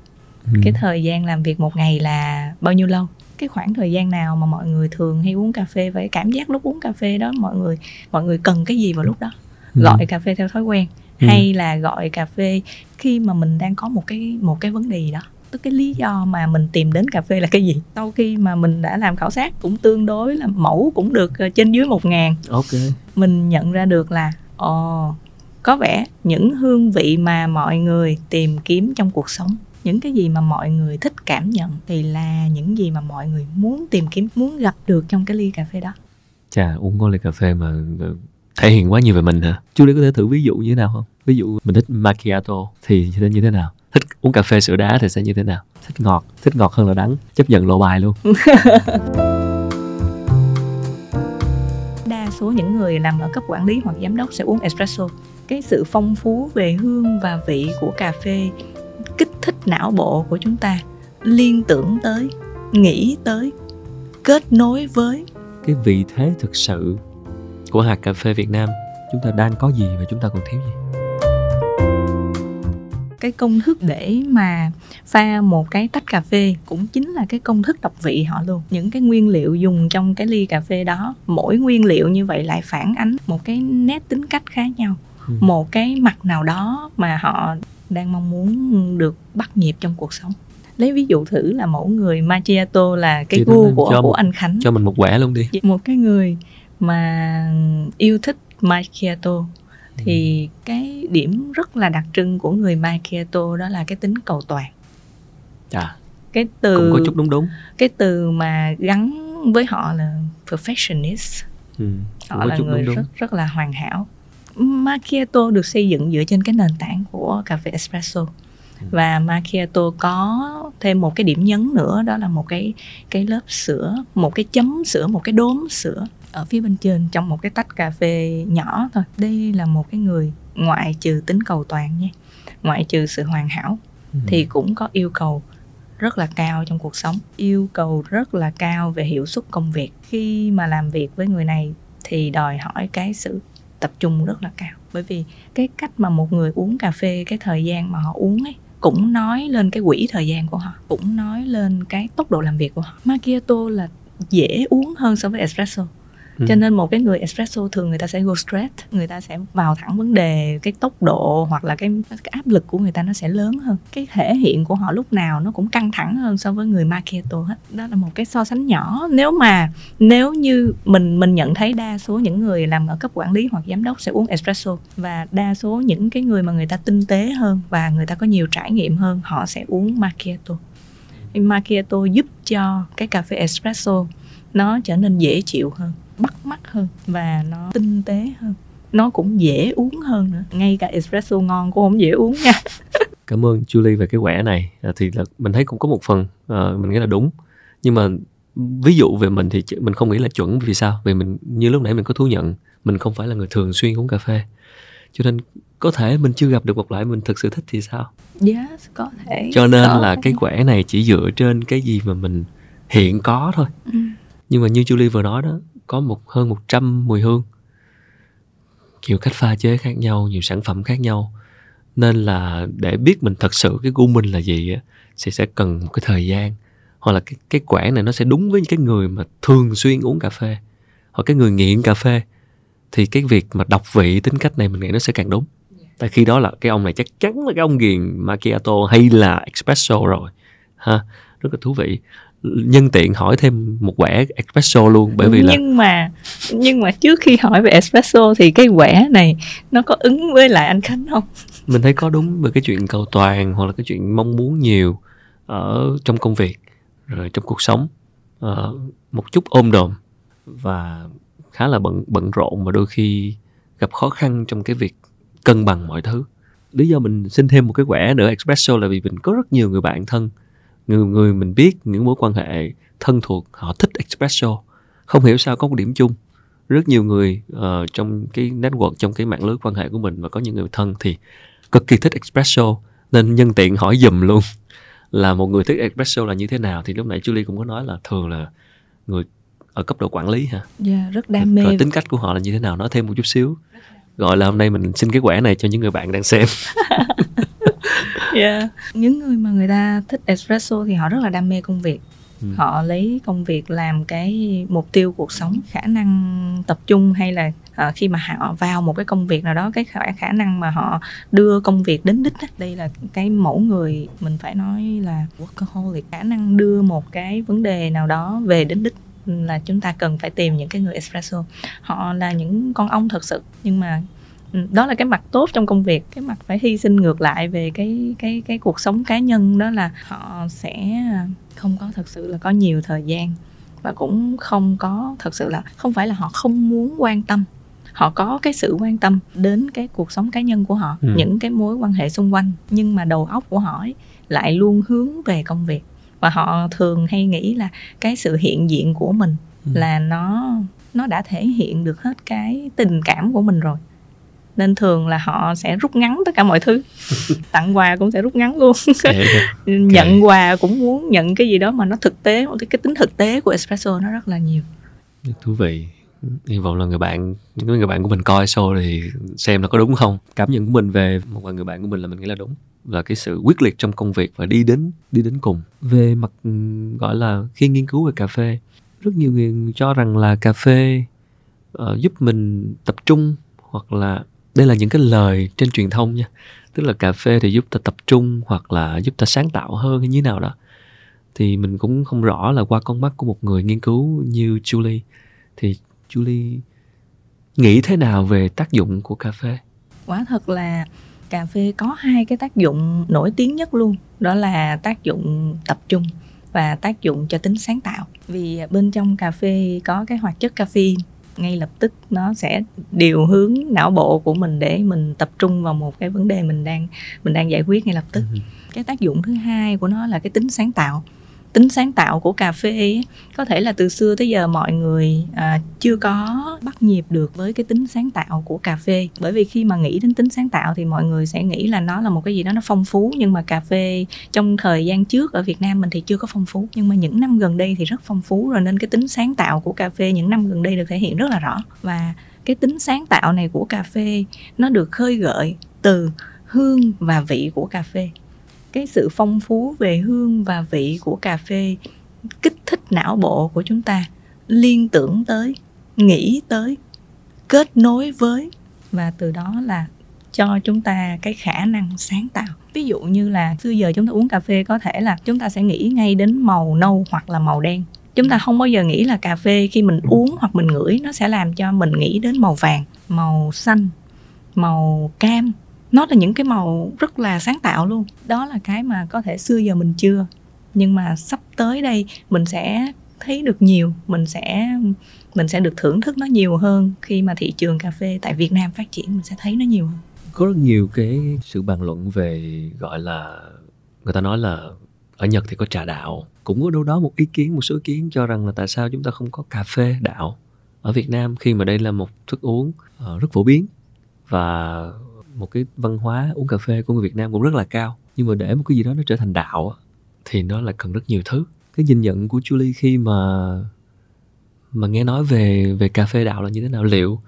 Ừ. cái thời gian làm việc một ngày là bao nhiêu lâu? Cái khoảng thời gian nào mà mọi người thường hay uống cà phê và cảm giác lúc uống cà phê đó mọi người mọi người cần cái gì vào lúc đó? Ừ. gọi cà phê theo thói quen Ừ. hay là gọi cà phê khi mà mình đang có một cái một cái vấn đề gì đó tức cái lý do mà mình tìm đến cà phê là cái gì sau khi mà mình đã làm khảo sát cũng tương đối là mẫu cũng được ờ, trên dưới một ngàn ok mình nhận ra được là ồ có vẻ những hương vị mà mọi người tìm kiếm trong cuộc sống những cái gì mà mọi người thích cảm nhận thì là những gì mà mọi người muốn tìm kiếm muốn gặp được trong cái ly cà phê đó Chà, uống có ly cà phê mà ờ, thể hiện quá nhiều về mình hả? Chú Lý có thể thử ví dụ như thế nào không? Ví dụ mình thích macchiato thì sẽ như thế nào? Thích uống cà phê sữa đá thì sẽ như thế nào? Thích ngọt, thích ngọt hơn là đắng. Chấp nhận lộ bài luôn. (laughs) đa số những người làm ở cấp quản lý hoặc giám đốc sẽ uống espresso cái sự phong phú về hương và vị của cà phê kích thích não bộ của chúng ta liên tưởng tới nghĩ tới kết nối với Cái vị thế thực sự của hạt cà phê Việt Nam chúng ta đang có gì và chúng ta còn thiếu gì? Cái công thức để mà pha một cái tách cà phê cũng chính là cái công thức đọc vị họ luôn. Những cái nguyên liệu dùng trong cái ly cà phê đó mỗi nguyên liệu như vậy lại phản ánh một cái nét tính cách khác nhau. Ừ. một cái mặt nào đó mà họ đang mong muốn được bắt nhịp trong cuộc sống. Lấy ví dụ thử là mẫu người macchiato là cái gu của cho của một- anh khánh. Cho mình một quẻ luôn đi. một cái người mà yêu thích macchiato thì cái điểm rất là đặc trưng của người macchiato đó là cái tính cầu toàn. Chà, cái từ cũng có chút đúng đúng. cái từ mà gắn với họ là perfectionist. Ừ, họ là người đúng đúng. rất rất là hoàn hảo. Macchiato được xây dựng dựa trên cái nền tảng của cà phê espresso. Ừ. và macchiato có thêm một cái điểm nhấn nữa đó là một cái cái lớp sữa một cái chấm sữa một cái đốm sữa ở phía bên trên trong một cái tách cà phê nhỏ thôi. Đây là một cái người ngoại trừ tính cầu toàn nha ngoại trừ sự hoàn hảo Ừ. thì cũng có yêu cầu rất là cao trong cuộc sống yêu cầu rất là cao về hiệu suất công việc. Khi mà làm việc với người này thì đòi hỏi cái sự tập trung rất là cao. Bởi vì cái cách mà một người uống cà phê cái thời gian mà họ uống ấy cũng nói lên cái quỹ thời gian của họ cũng nói lên cái tốc độ làm việc của họ. Macchiato là dễ uống hơn so với espresso Ừ. cho nên một cái người espresso thường người ta sẽ go straight người ta sẽ vào thẳng vấn đề cái tốc độ hoặc là cái, cái áp lực của người ta nó sẽ lớn hơn. Cái thể hiện của họ lúc nào nó cũng căng thẳng hơn so với người macchiato hết. Đó là một cái so sánh nhỏ. Nếu mà nếu như mình mình nhận thấy đa số những người làm ở cấp quản lý hoặc giám đốc sẽ uống espresso và đa số những cái người mà người ta tinh tế hơn và người ta có nhiều trải nghiệm hơn họ sẽ uống macchiato. Macchiato giúp cho cái cà phê espresso nó trở nên dễ chịu hơn bắt mắt hơn và nó tinh tế hơn. Nó cũng dễ uống hơn nữa. Ngay cả espresso ngon cũng không dễ uống nha. (laughs) Cảm ơn Julie về cái quẻ này. À, thì là mình thấy cũng có một phần à, mình nghĩ là đúng. Nhưng mà ví dụ về mình thì mình không nghĩ là chuẩn vì sao? Vì mình như lúc nãy mình có thú nhận mình không phải là người thường xuyên uống cà phê. Cho nên có thể mình chưa gặp được một loại mình thực sự thích thì sao? Yes có thể. Cho nên có là thể. cái quẻ này chỉ dựa trên cái gì mà mình hiện có thôi. Ừ nhưng mà như Julie vừa nói đó, có một, hơn 100 mùi hương. Kiểu cách pha chế khác nhau, nhiều sản phẩm khác nhau. Nên là để biết mình thật sự cái gu mình là gì á sẽ sẽ cần một cái thời gian. Hoặc là cái cái quẻ này nó sẽ đúng với cái người mà thường xuyên uống cà phê. Hoặc cái người nghiện cà phê. Thì cái việc mà đọc vị tính cách này mình nghĩ nó sẽ càng đúng. Tại khi đó là cái ông này chắc chắn là cái ông ghiền macchiato hay là espresso rồi. Ha, rất là thú vị nhân tiện hỏi thêm một quẻ espresso luôn bởi vì là nhưng mà nhưng mà trước khi hỏi về espresso thì cái quẻ này nó có ứng với lại anh Khánh không? Mình thấy có đúng về cái chuyện cầu toàn hoặc là cái chuyện mong muốn nhiều ở trong công việc rồi trong cuộc sống. Ờ, một chút ôm đồm và khá là bận bận rộn và đôi khi gặp khó khăn trong cái việc cân bằng mọi thứ. Lý do mình xin thêm một cái quẻ nữa espresso là vì mình có rất nhiều người bạn thân người người mình biết những mối quan hệ thân thuộc họ thích espresso. Không hiểu sao có một điểm chung. Rất nhiều người ờ, trong cái network trong cái mạng lưới quan hệ của mình và có những người thân thì cực kỳ thích espresso nên nhân tiện hỏi dùm luôn (laughs) là một người thích espresso là như thế nào. Thì lúc nãy Julie cũng có nói là thường là người ở cấp độ quản lý hả? Yeah, rất đam mê. rồi tính cách của họ là như thế nào? Nói thêm một chút xíu. Gọi là hôm nay mình xin cái quẻ này cho những người bạn đang xem (laughs) yeah. những người mà người ta thích espresso thì họ rất là đam mê công việc Ừ. họ lấy công việc làm cái mục tiêu cuộc sống khả năng tập trung hay là ờ, khi mà họ vào một cái công việc nào đó cái khả, khả năng mà họ đưa công việc đến đích á, đây là cái mẫu người mình phải nói là workaholic khả năng đưa một cái vấn đề nào đó về đến đích là chúng ta cần phải tìm những cái người espresso họ là những con ong thật sự nhưng mà đó là cái mặt tốt trong công việc. Cái mặt phải hy sinh ngược lại về cái cái cái cuộc sống cá nhân. Đó là họ sẽ không có thật sự là có nhiều thời gian và cũng không có thật sự là không phải là họ không muốn quan tâm. Họ có cái sự quan tâm đến cái cuộc sống cá nhân của họ Ừ. những cái mối quan hệ xung quanh. Nhưng mà đầu óc của họ ấy lại luôn hướng về công việc. Và họ thường hay nghĩ là cái sự hiện diện của mình Ừ. là nó nó đã thể hiện được hết cái tình cảm của mình rồi nên thường là họ sẽ rút ngắn tất cả mọi thứ. (laughs) Tặng quà cũng sẽ rút ngắn luôn. (laughs) Nhận quà cũng muốn nhận cái gì đó mà nó thực tế cái tính thực tế của espresso nó rất là nhiều. Thú vị. Hy vọng là người bạn những người bạn của mình coi show thì xem là có đúng không? Cảm nhận của mình về một vài người bạn của mình là mình nghĩ là đúng. Là cái sự quyết liệt trong công việc và đi đến đi đến cùng. Về mặt ừm, gọi là khi nghiên cứu về cà phê rất nhiều người cho rằng là cà phê ờ, giúp mình tập trung hoặc là đây là những cái lời trên truyền thông nha. Tức là cà phê thì giúp ta tập trung hoặc là giúp ta sáng tạo hơn hay như nào đó. Thì mình cũng không rõ là qua con mắt của một người nghiên cứu như Julie. Thì Julie nghĩ thế nào về tác dụng của cà phê? Quả thật là cà phê có hai cái tác dụng nổi tiếng nhất luôn. Đó là tác dụng tập trung và tác dụng cho tính sáng tạo. Vì bên trong cà phê có cái hoạt chất caffeine ngay lập tức nó sẽ điều hướng não bộ của mình để mình tập trung vào một cái vấn đề mình đang mình đang giải quyết ngay lập tức. Cái tác dụng thứ hai của nó là cái tính sáng tạo tính sáng tạo của cà phê ấy, có thể là từ xưa tới giờ mọi người à, chưa có bắt nhịp được với cái tính sáng tạo của cà phê. Bởi vì khi mà nghĩ đến tính sáng tạo thì mọi người sẽ nghĩ là nó là một cái gì đó nó phong phú nhưng mà cà phê trong thời gian trước ở Việt Nam mình thì chưa có phong phú. Nhưng mà những năm gần đây thì rất phong phú rồi nên cái tính sáng tạo của cà phê những năm gần đây được thể hiện rất là rõ. Và cái tính sáng tạo này của cà phê nó được khơi gợi từ hương và vị của cà phê cái sự phong phú về hương và vị của cà phê kích thích não bộ của chúng ta, liên tưởng tới, nghĩ tới, kết nối với. Và từ đó là cho chúng ta cái khả năng sáng tạo. Ví dụ như là xưa giờ chúng ta uống cà phê có thể là chúng ta sẽ nghĩ ngay đến màu nâu hoặc là màu đen. Chúng ta không bao giờ nghĩ là cà phê khi mình uống hoặc mình ngửi nó sẽ làm cho mình nghĩ đến màu vàng, màu xanh, màu cam nó là những cái màu rất là sáng tạo luôn. Đó là cái mà có thể xưa giờ mình chưa. Nhưng mà sắp tới đây, mình sẽ thấy được nhiều. Mình sẽ mình sẽ được thưởng thức nó nhiều hơn khi mà thị trường cà phê tại Việt Nam phát triển. Mình sẽ thấy nó nhiều hơn. Có rất nhiều cái sự bàn luận về, gọi là, người ta nói là ở Nhật thì có trà đạo. Cũng có đâu đó một ý kiến, một số ý kiến cho rằng là tại sao chúng ta không có cà phê đạo ở Việt Nam khi mà đây là một thức uống ờ, rất phổ biến. Và một cái văn hóa uống cà phê của người Việt Nam cũng rất là cao. Nhưng mà để một cái gì đó nó trở thành đạo thì nó là cần rất nhiều thứ. Cái nhìn nhận của Julie khi mà mà nghe nói về về cà phê đạo là như thế nào? Liệu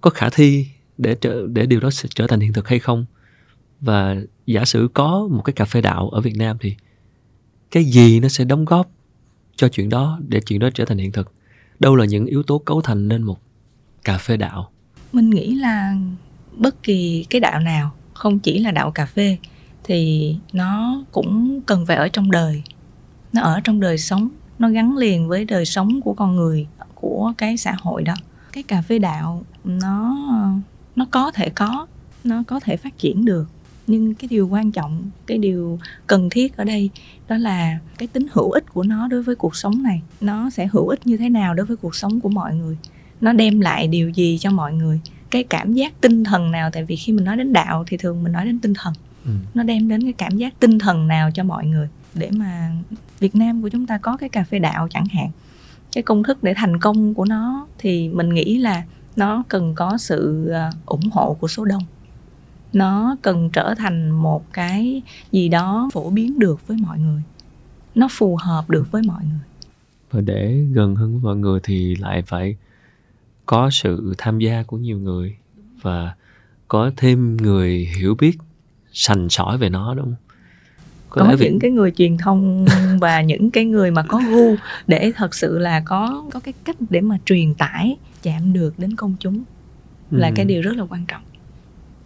có khả thi để trở, để điều đó sẽ trở thành hiện thực hay không? Và giả sử có một cái cà phê đạo ở Việt Nam thì cái gì nó sẽ đóng góp cho chuyện đó để chuyện đó trở thành hiện thực? Đâu là những yếu tố cấu thành nên một cà phê đạo? Mình nghĩ là bất kỳ cái đạo nào, không chỉ là đạo cà phê, thì nó cũng cần phải ở trong đời. Nó ở trong đời sống, nó gắn liền với đời sống của con người, của cái xã hội đó. Cái cà phê đạo nó nó có thể có, nó có thể phát triển được. Nhưng cái điều quan trọng, cái điều cần thiết ở đây, đó là cái tính hữu ích của nó đối với cuộc sống này. Nó sẽ hữu ích như thế nào đối với cuộc sống của mọi người? Nó đem lại điều gì cho mọi người? Cái cảm giác tinh thần nào tại vì khi mình nói đến đạo thì thường mình nói đến tinh thần. Ừ. nó đem đến cái cảm giác tinh thần nào cho mọi người. Để mà Việt Nam của chúng ta có cái cà phê đạo chẳng hạn cái công thức để thành công của nó thì mình nghĩ là nó cần có sự à, ủng hộ của số đông. Nó cần trở thành một cái gì đó phổ biến được với mọi người. Nó phù hợp được với mọi người. Và để gần hơn với mọi người thì lại phải có sự tham gia của nhiều người và có thêm người hiểu biết sành sỏi về nó đúng không có, có những việc... cái người truyền thông (laughs) và những cái người mà có gu để thật sự là có có cái cách để mà truyền tải chạm được đến công chúng là ừ. cái điều rất là quan trọng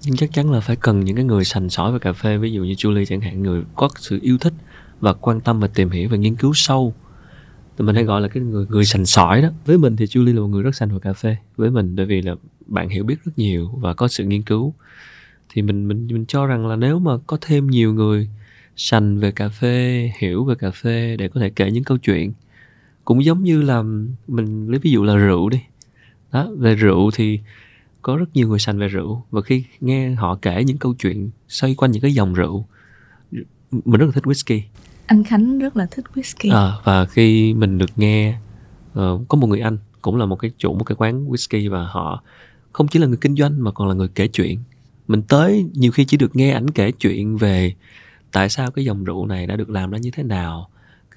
nhưng chắc chắn là phải cần những cái người sành sỏi về cà phê ví dụ như Julie chẳng hạn người có sự yêu thích và quan tâm và tìm hiểu và nghiên cứu sâu tụi mình hay gọi là cái người người sành sỏi đó. Với mình thì Julie là một người rất sành về cà phê. Với mình bởi vì là bạn hiểu biết rất nhiều và có sự nghiên cứu. Thì mình mình mình cho rằng là nếu mà có thêm nhiều người sành về cà phê hiểu về cà phê để có thể kể những câu chuyện cũng giống như là mình lấy ví dụ là rượu đi. Đó về rượu thì có rất nhiều người sành về rượu và khi nghe họ kể những câu chuyện xoay quanh những cái dòng rượu mình rất là thích whisky anh Khánh rất là thích whisky. À, và khi mình được nghe uh, có một người anh cũng là một cái chủ một cái quán whisky và họ không chỉ là người kinh doanh mà còn là người kể chuyện. Mình tới nhiều khi chỉ được nghe ảnh kể chuyện về tại sao cái dòng rượu này đã được làm ra như thế nào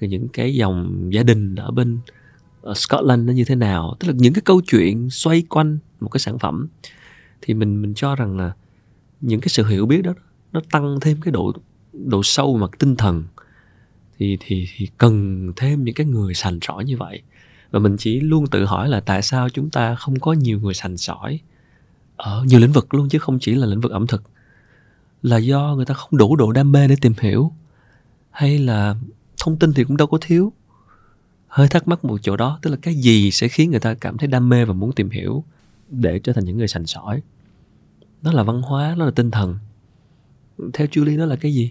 những cái dòng gia đình ở bên ở Scotland nó như thế nào tức là những cái câu chuyện xoay quanh một cái sản phẩm. Thì mình mình cho rằng là những cái sự hiểu biết đó nó tăng thêm cái độ độ sâu mặt tinh thần thì thì thì cần thêm những cái người sành sỏi như vậy. Và mình chỉ luôn tự hỏi là tại sao chúng ta không có nhiều người sành sỏi ở nhiều lĩnh vực luôn chứ không chỉ là lĩnh vực ẩm thực? Là do người ta không đủ độ đam mê để tìm hiểu? Hay là thông tin thì cũng đâu có thiếu? Hơi thắc mắc một chỗ đó, tức là cái gì sẽ khiến người ta cảm thấy đam mê và muốn tìm hiểu để trở thành những người sành sỏi? Nó là văn hóa nó là tinh thần. Theo Julie, đó là cái gì?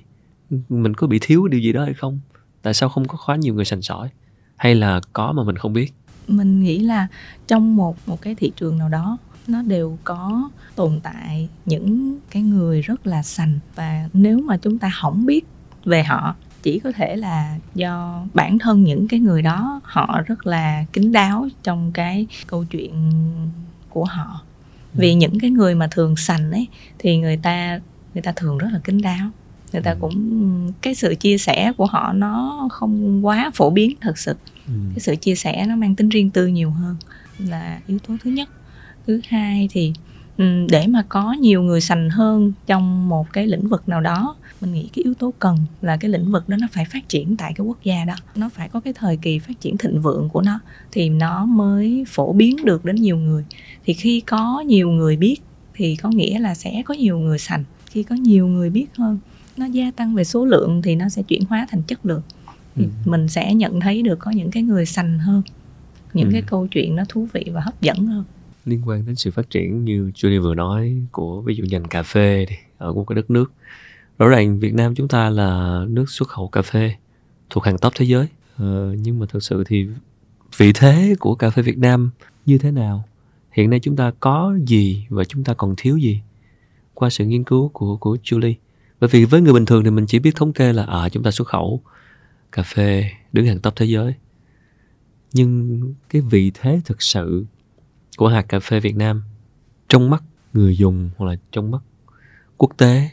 Mình có bị thiếu điều gì đó hay không? Tại sao không có khóa nhiều người sành sỏi? Hay là có mà mình không biết? Mình nghĩ là trong một một cái thị trường nào đó nó đều có tồn tại những cái người rất là sành. Và nếu mà chúng ta không biết về họ chỉ có thể là do bản thân những cái người đó họ rất là kín đáo trong cái câu chuyện của họ. Vì ừ. những cái người mà thường sành ấy thì người ta người ta thường rất là kín đáo người ta ừ. cũng cái sự chia sẻ của họ nó không quá phổ biến thật sự. Ừ. cái sự chia sẻ nó mang tính riêng tư nhiều hơn là yếu tố thứ nhất. Thứ hai thì để mà có nhiều người sành hơn trong một cái lĩnh vực nào đó mình nghĩ cái yếu tố cần là cái lĩnh vực đó nó phải phát triển tại cái quốc gia đó. Nó phải có cái thời kỳ phát triển thịnh vượng của nó thì nó mới phổ biến được đến nhiều người. Thì khi có nhiều người biết thì có nghĩa là sẽ có nhiều người sành. Khi có nhiều người biết hơn nó gia tăng về số lượng thì nó sẽ chuyển hóa thành chất lượng. Thì ừ. mình sẽ nhận thấy được có những cái người sành hơn những ừ. cái câu chuyện nó thú vị và hấp dẫn hơn. Liên quan đến sự phát triển như Julie vừa nói của ví dụ ngành cà phê đi ở một cái đất nước. Rõ ràng Việt Nam chúng ta là nước xuất khẩu cà phê thuộc hàng top thế giới. Ờ, nhưng mà thực sự thì vị thế của cà phê Việt Nam như thế nào? Hiện nay chúng ta có gì và chúng ta còn thiếu gì? Qua sự nghiên cứu của của Julie bởi vì với người bình thường thì mình chỉ biết thống kê là à, chúng ta xuất khẩu cà phê đứng hàng top thế giới. Nhưng cái vị thế thực sự của hạt cà phê Việt Nam trong mắt người dùng hoặc là trong mắt quốc tế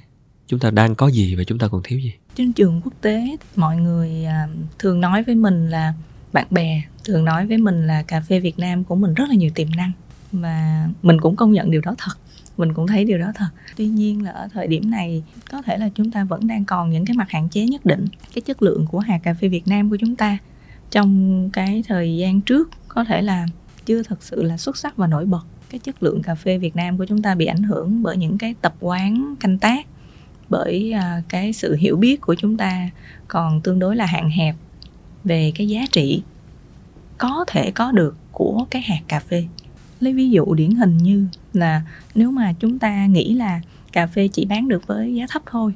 chúng ta đang có gì và chúng ta còn thiếu gì? Trên trường quốc tế mọi người à, thường nói với mình là bạn bè thường nói với mình là cà phê Việt Nam của mình rất là nhiều tiềm năng. Và mình cũng công nhận điều đó thật mình cũng thấy điều đó thật. Tuy nhiên là ở thời điểm này, có thể là chúng ta vẫn đang còn những cái mặt hạn chế nhất định, cái chất lượng của hạt cà phê Việt Nam của chúng ta trong cái thời gian trước có thể là chưa thật sự là xuất sắc và nổi bật. Cái chất lượng cà phê Việt Nam của chúng ta bị ảnh hưởng bởi những cái tập quán canh tác, bởi à, cái sự hiểu biết của chúng ta còn tương đối là hạn hẹp về cái giá trị có thể có được của cái hạt cà phê lấy ví dụ điển hình như là nếu mà chúng ta nghĩ là cà phê chỉ bán được với giá thấp thôi,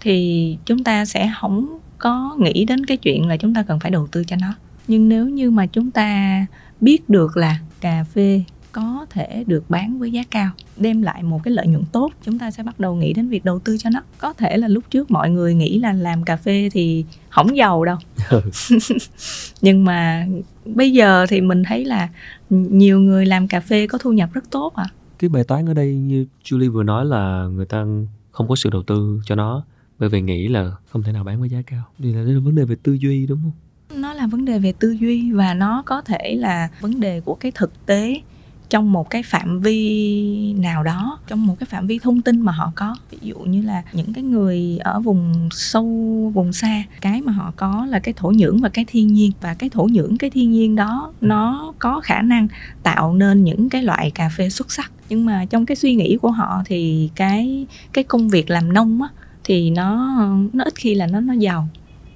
thì chúng ta sẽ không có nghĩ đến cái chuyện là chúng ta cần phải đầu tư cho nó. Nhưng nếu như mà chúng ta biết được là cà phê có thể được bán với giá cao đem lại một cái lợi nhuận tốt. Chúng ta sẽ bắt đầu nghĩ đến việc đầu tư cho nó. Có thể là lúc trước mọi người nghĩ là làm cà phê thì không giàu đâu. Ừ. (laughs) nhưng mà bây giờ thì mình thấy là nhiều người làm cà phê có thu nhập rất tốt à cái bài toán ở đây như Julie vừa nói là người ta không có sự đầu tư cho nó bởi vì nghĩ là không thể nào bán với giá cao. Thì là vấn đề về tư duy đúng không? Nó là vấn đề về tư duy và nó có thể là vấn đề của cái thực tế trong một cái phạm vi nào đó, trong một cái phạm vi thông tin mà họ có. Ví dụ như là những cái người ở vùng sâu, vùng xa, cái mà họ có là cái thổ nhưỡng và cái thiên nhiên. Và cái thổ nhưỡng, cái thiên nhiên đó, nó có khả năng tạo nên những cái loại cà phê xuất sắc. Nhưng mà trong cái suy nghĩ của họ thì cái cái công việc làm nông á, thì nó nó ít khi là nó nó giàu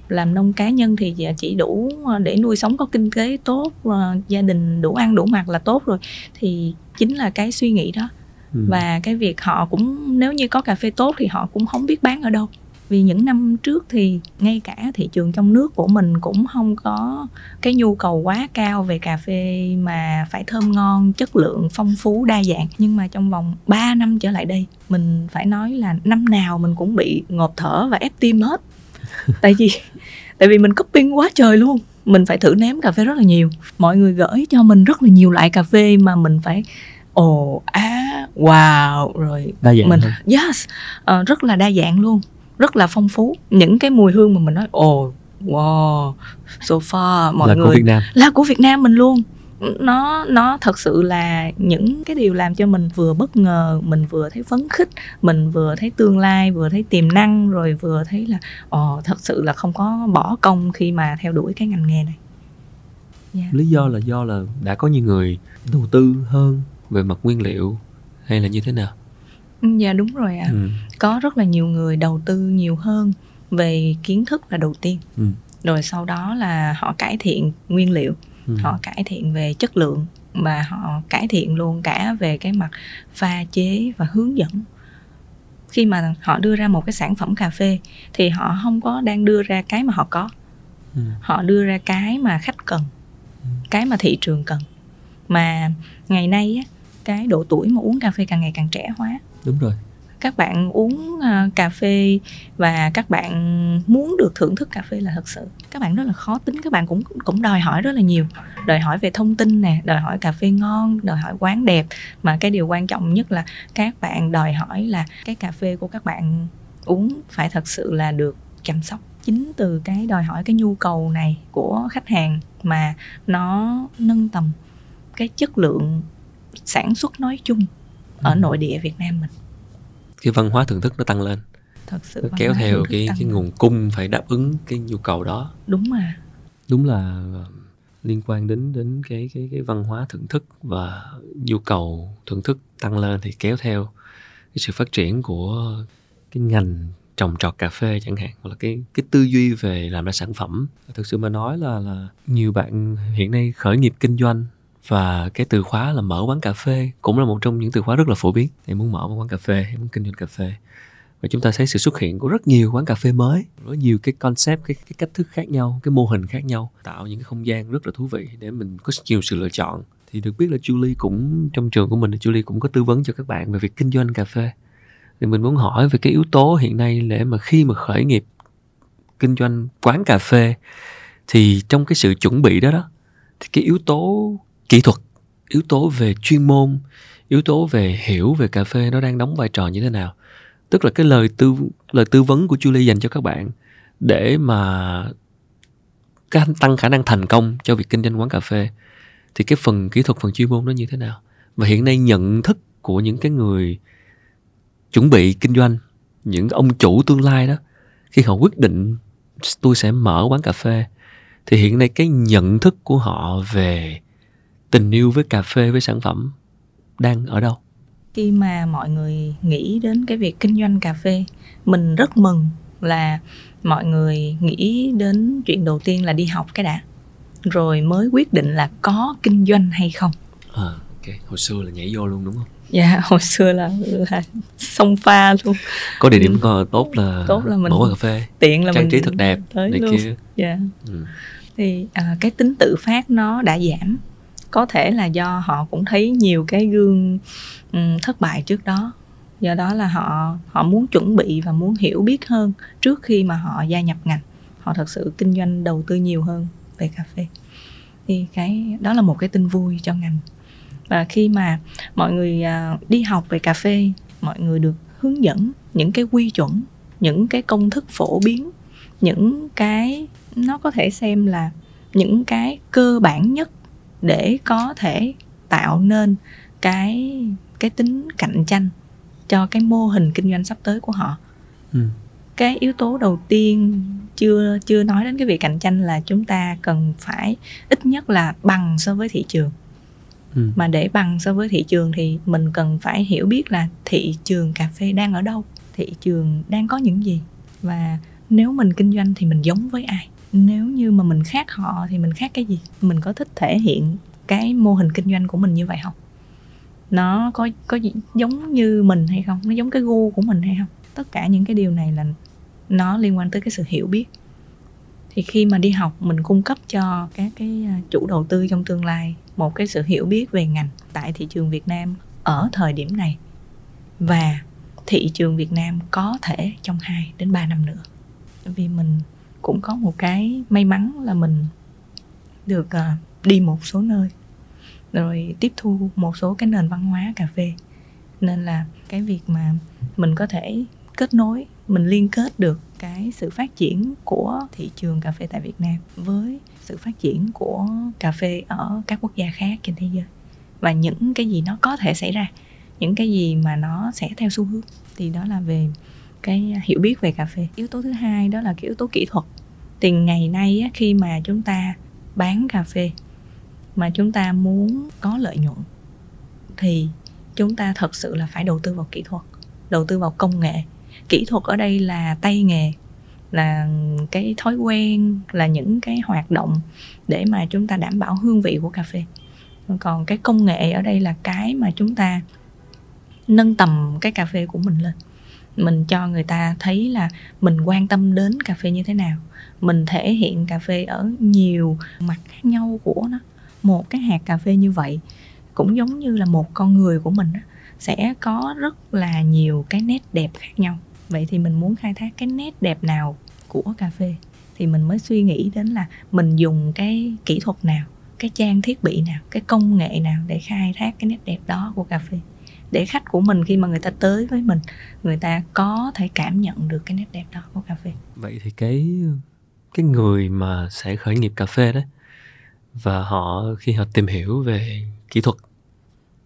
làm nông cá nhân thì chỉ đủ ờ, để nuôi sống có kinh tế tốt ờ, gia đình đủ ăn đủ mặc là tốt rồi. Thì chính là cái suy nghĩ đó. Ừ. và cái việc họ cũng nếu như có cà phê tốt thì họ cũng không biết bán ở đâu. Vì những năm trước thì ngay cả thị trường trong nước của mình cũng không có cái nhu cầu quá cao về cà phê mà phải thơm ngon chất lượng phong phú đa dạng. Nhưng mà trong vòng 3 năm trở lại đây mình phải nói là năm nào mình cũng bị ngộp thở và ép tim hết (laughs) tại vì tại vì mình copy quá trời luôn. Mình phải thử nếm cà phê rất là nhiều. Mọi người gửi cho mình rất là nhiều loại cà phê mà mình phải ồ á wow rồi đa dạng mình yes uh, rất là đa dạng luôn. Rất là phong phú. Những cái mùi hương mà mình nói ồ wow so far mọi là người của Việt Nam. Là của Việt Nam mình luôn nó nó thật sự là những cái điều làm cho mình vừa bất ngờ mình vừa thấy phấn khích mình vừa thấy tương lai vừa thấy tiềm năng rồi vừa thấy là ồ thật sự là không có bỏ công khi mà theo đuổi cái ngành nghề này yeah. lý do là do là đã có nhiều người đầu tư hơn về mặt nguyên liệu hay là như thế nào ừ, dạ đúng rồi ạ à. ừ. có rất là nhiều người đầu tư nhiều hơn về kiến thức là đầu tiên ừ. rồi sau đó là họ cải thiện nguyên liệu ừ. họ cải thiện về chất lượng và họ cải thiện luôn cả về cái mặt pha chế và hướng dẫn khi mà họ đưa ra một cái sản phẩm cà phê thì họ không có đang đưa ra cái mà họ có ừ. họ đưa ra cái mà khách cần ừ. cái mà thị trường cần mà ngày nay á cái độ tuổi mà uống cà phê càng ngày càng trẻ hóa đúng rồi các bạn uống uh, cà phê và các bạn muốn được thưởng thức cà phê là thật sự. Các bạn rất là khó tính các bạn cũng cũng đòi hỏi rất là nhiều. Đòi hỏi về thông tin nè đòi hỏi cà phê ngon đòi hỏi quán đẹp. Mà cái điều quan trọng nhất là các bạn đòi hỏi là cái cà phê của các bạn uống phải thật sự là được chăm sóc. Chính từ cái đòi hỏi cái nhu cầu này của khách hàng mà nó nâng tầm cái chất lượng sản xuất nói chung ở ừ. nội địa Việt Nam mình cái văn hóa thưởng thức nó tăng lên. Thật sự nó kéo theo cái cái nguồn cung phải đáp ứng cái nhu cầu đó. Đúng mà. Đúng là ờ, liên quan đến đến cái cái cái văn hóa thưởng thức và nhu cầu thưởng thức tăng lên thì kéo theo cái sự phát triển của cái ngành trồng trọt cà phê chẳng hạn hoặc là cái cái tư duy về làm ra sản phẩm. Thực sự mà nói là là nhiều bạn hiện nay khởi nghiệp kinh doanh và cái từ khóa là mở quán cà phê cũng là một trong những từ khóa rất là phổ biến. Em muốn mở một quán cà phê em muốn kinh doanh cà phê. Và chúng ta thấy sự xuất hiện của rất nhiều quán cà phê mới rất nhiều cái concept cái, cái cách thức khác nhau cái mô hình khác nhau tạo những cái không gian rất là thú vị để mình có nhiều sự lựa chọn. Thì được biết là Julie cũng trong trường của mình thì Julie cũng có tư vấn cho các bạn về việc kinh doanh cà phê. Thì mình muốn hỏi về cái yếu tố hiện nay để mà khi mà khởi nghiệp kinh doanh quán cà phê thì trong cái sự chuẩn bị đó đó thì cái yếu tố kỹ thuật, yếu tố về chuyên môn, yếu tố về hiểu về cà phê nó đang đóng vai trò như thế nào. Tức là cái lời tư lời tư vấn của Julie dành cho các bạn để mà tăng khả năng thành công cho việc kinh doanh quán cà phê, thì cái phần kỹ thuật, phần chuyên môn nó như thế nào? Và hiện nay nhận thức của những cái người chuẩn bị kinh doanh, những ông chủ tương lai đó, khi họ quyết định tôi sẽ mở quán cà phê thì hiện nay cái nhận thức của họ về tình yêu với cà phê với sản phẩm đang ở đâu? Khi mà mọi người nghĩ đến cái việc kinh doanh cà phê mình rất mừng là mọi người nghĩ đến chuyện đầu tiên là đi học cái đã rồi mới quyết định là có kinh doanh hay không. À, ok. Hồi xưa là nhảy vô luôn đúng không? Dạ hồi xưa là là sông pha luôn. Có địa điểm ừ. tốt là tốt là mình mở cà phê tiện là trang mình trí thật đẹp tới này luôn. kia. Dạ. Ừ. thì à, cái tính tự phát nó đã giảm có thể là do họ cũng thấy nhiều cái gương um, thất bại trước đó. Do đó là họ họ muốn chuẩn bị và muốn hiểu biết hơn trước khi mà họ gia nhập ngành. Họ thật sự kinh doanh đầu tư nhiều hơn về cà phê. Thì cái đó là một cái tin vui cho ngành. Và khi mà mọi người à, đi học về cà phê mọi người được hướng dẫn những cái quy chuẩn những cái công thức phổ biến những cái nó có thể xem là những cái cơ bản nhất để có thể tạo nên cái cái tính cạnh tranh cho cái mô hình kinh doanh sắp tới của họ ừ. cái yếu tố đầu tiên chưa chưa nói đến cái việc cạnh tranh là chúng ta cần phải ít nhất là bằng so với thị trường ừ. mà để bằng so với thị trường thì mình cần phải hiểu biết là thị trường cà phê đang ở đâu thị trường đang có những gì và nếu mình kinh doanh thì mình giống với ai nếu như mà mình khác họ thì mình khác cái gì? Mình có thích thể hiện cái mô hình kinh doanh của mình như vậy không? Nó có có giống như mình hay không? Nó giống cái gu của mình hay không? Tất cả những cái điều này là nó liên quan tới cái sự hiểu biết. Thì khi mà đi học, mình cung cấp cho các cái à, chủ đầu tư trong tương lai một cái sự hiểu biết về ngành tại thị trường Việt Nam ở thời điểm này và thị trường Việt Nam có thể trong 2 đến 3 năm nữa. Vì mình cũng có một cái may mắn là mình được uh, đi một số nơi rồi tiếp thu một số cái nền văn hóa cà phê. Nên là cái việc mà mình có thể kết nối mình liên kết được cái sự phát triển của thị trường cà phê tại Việt Nam với sự phát triển của cà phê ở các quốc gia khác trên thế giới. Và những cái gì nó có thể xảy ra những cái gì mà nó sẽ theo xu hướng thì đó là về cái hiểu biết về cà phê. Yếu tố thứ hai đó là cái yếu tố kỹ thuật. Thì ngày nay á, khi mà chúng ta bán cà phê mà chúng ta muốn có lợi nhuận thì chúng ta thật sự là phải đầu tư vào kỹ thuật đầu tư vào công nghệ. Kỹ thuật ở đây là tay nghề là cái thói quen là những cái hoạt động để mà chúng ta đảm bảo hương vị của cà phê. Còn cái công nghệ ở đây là cái mà chúng ta nâng tầm cái cà phê của mình lên mình cho người ta thấy là mình quan tâm đến cà phê như thế nào. Mình thể hiện cà phê ở nhiều mặt khác nhau của nó. Một cái hạt cà phê như vậy cũng giống như là một con người của mình sẽ có rất là nhiều cái nét đẹp khác nhau. Vậy thì mình muốn khai thác cái nét đẹp nào của cà phê? Thì mình mới suy nghĩ đến là mình dùng cái kỹ thuật nào, cái trang thiết bị nào, cái công nghệ nào để khai thác cái nét đẹp đó của cà phê? Để khách của mình khi mà người ta tới với mình, người ta có thể cảm nhận được cái nét đẹp đó của cà phê. Vậy thì cái cái người mà sẽ khởi nghiệp cà phê đấy và họ, khi họ tìm hiểu về kỹ thuật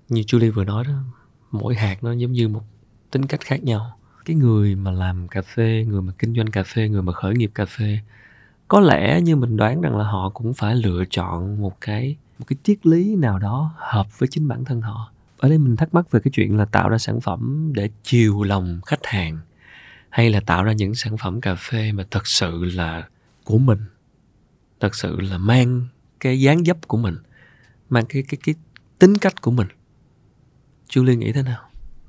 như Julie vừa nói đó, mỗi hạt nó giống như một tính cách khác nhau. Cái người mà làm cà phê, người mà kinh doanh cà phê, người mà khởi nghiệp cà phê, có lẽ như mình đoán rằng là họ cũng phải lựa chọn một cái một cái triết lý nào đó hợp với chính bản thân họ ở đây mình thắc mắc về cái chuyện là tạo ra sản phẩm để chiều lòng khách hàng hay là tạo ra những sản phẩm cà phê mà thật sự là của mình thật sự là mang cái dáng dấp của mình mang cái cái cái tính cách của mình Julie nghĩ thế nào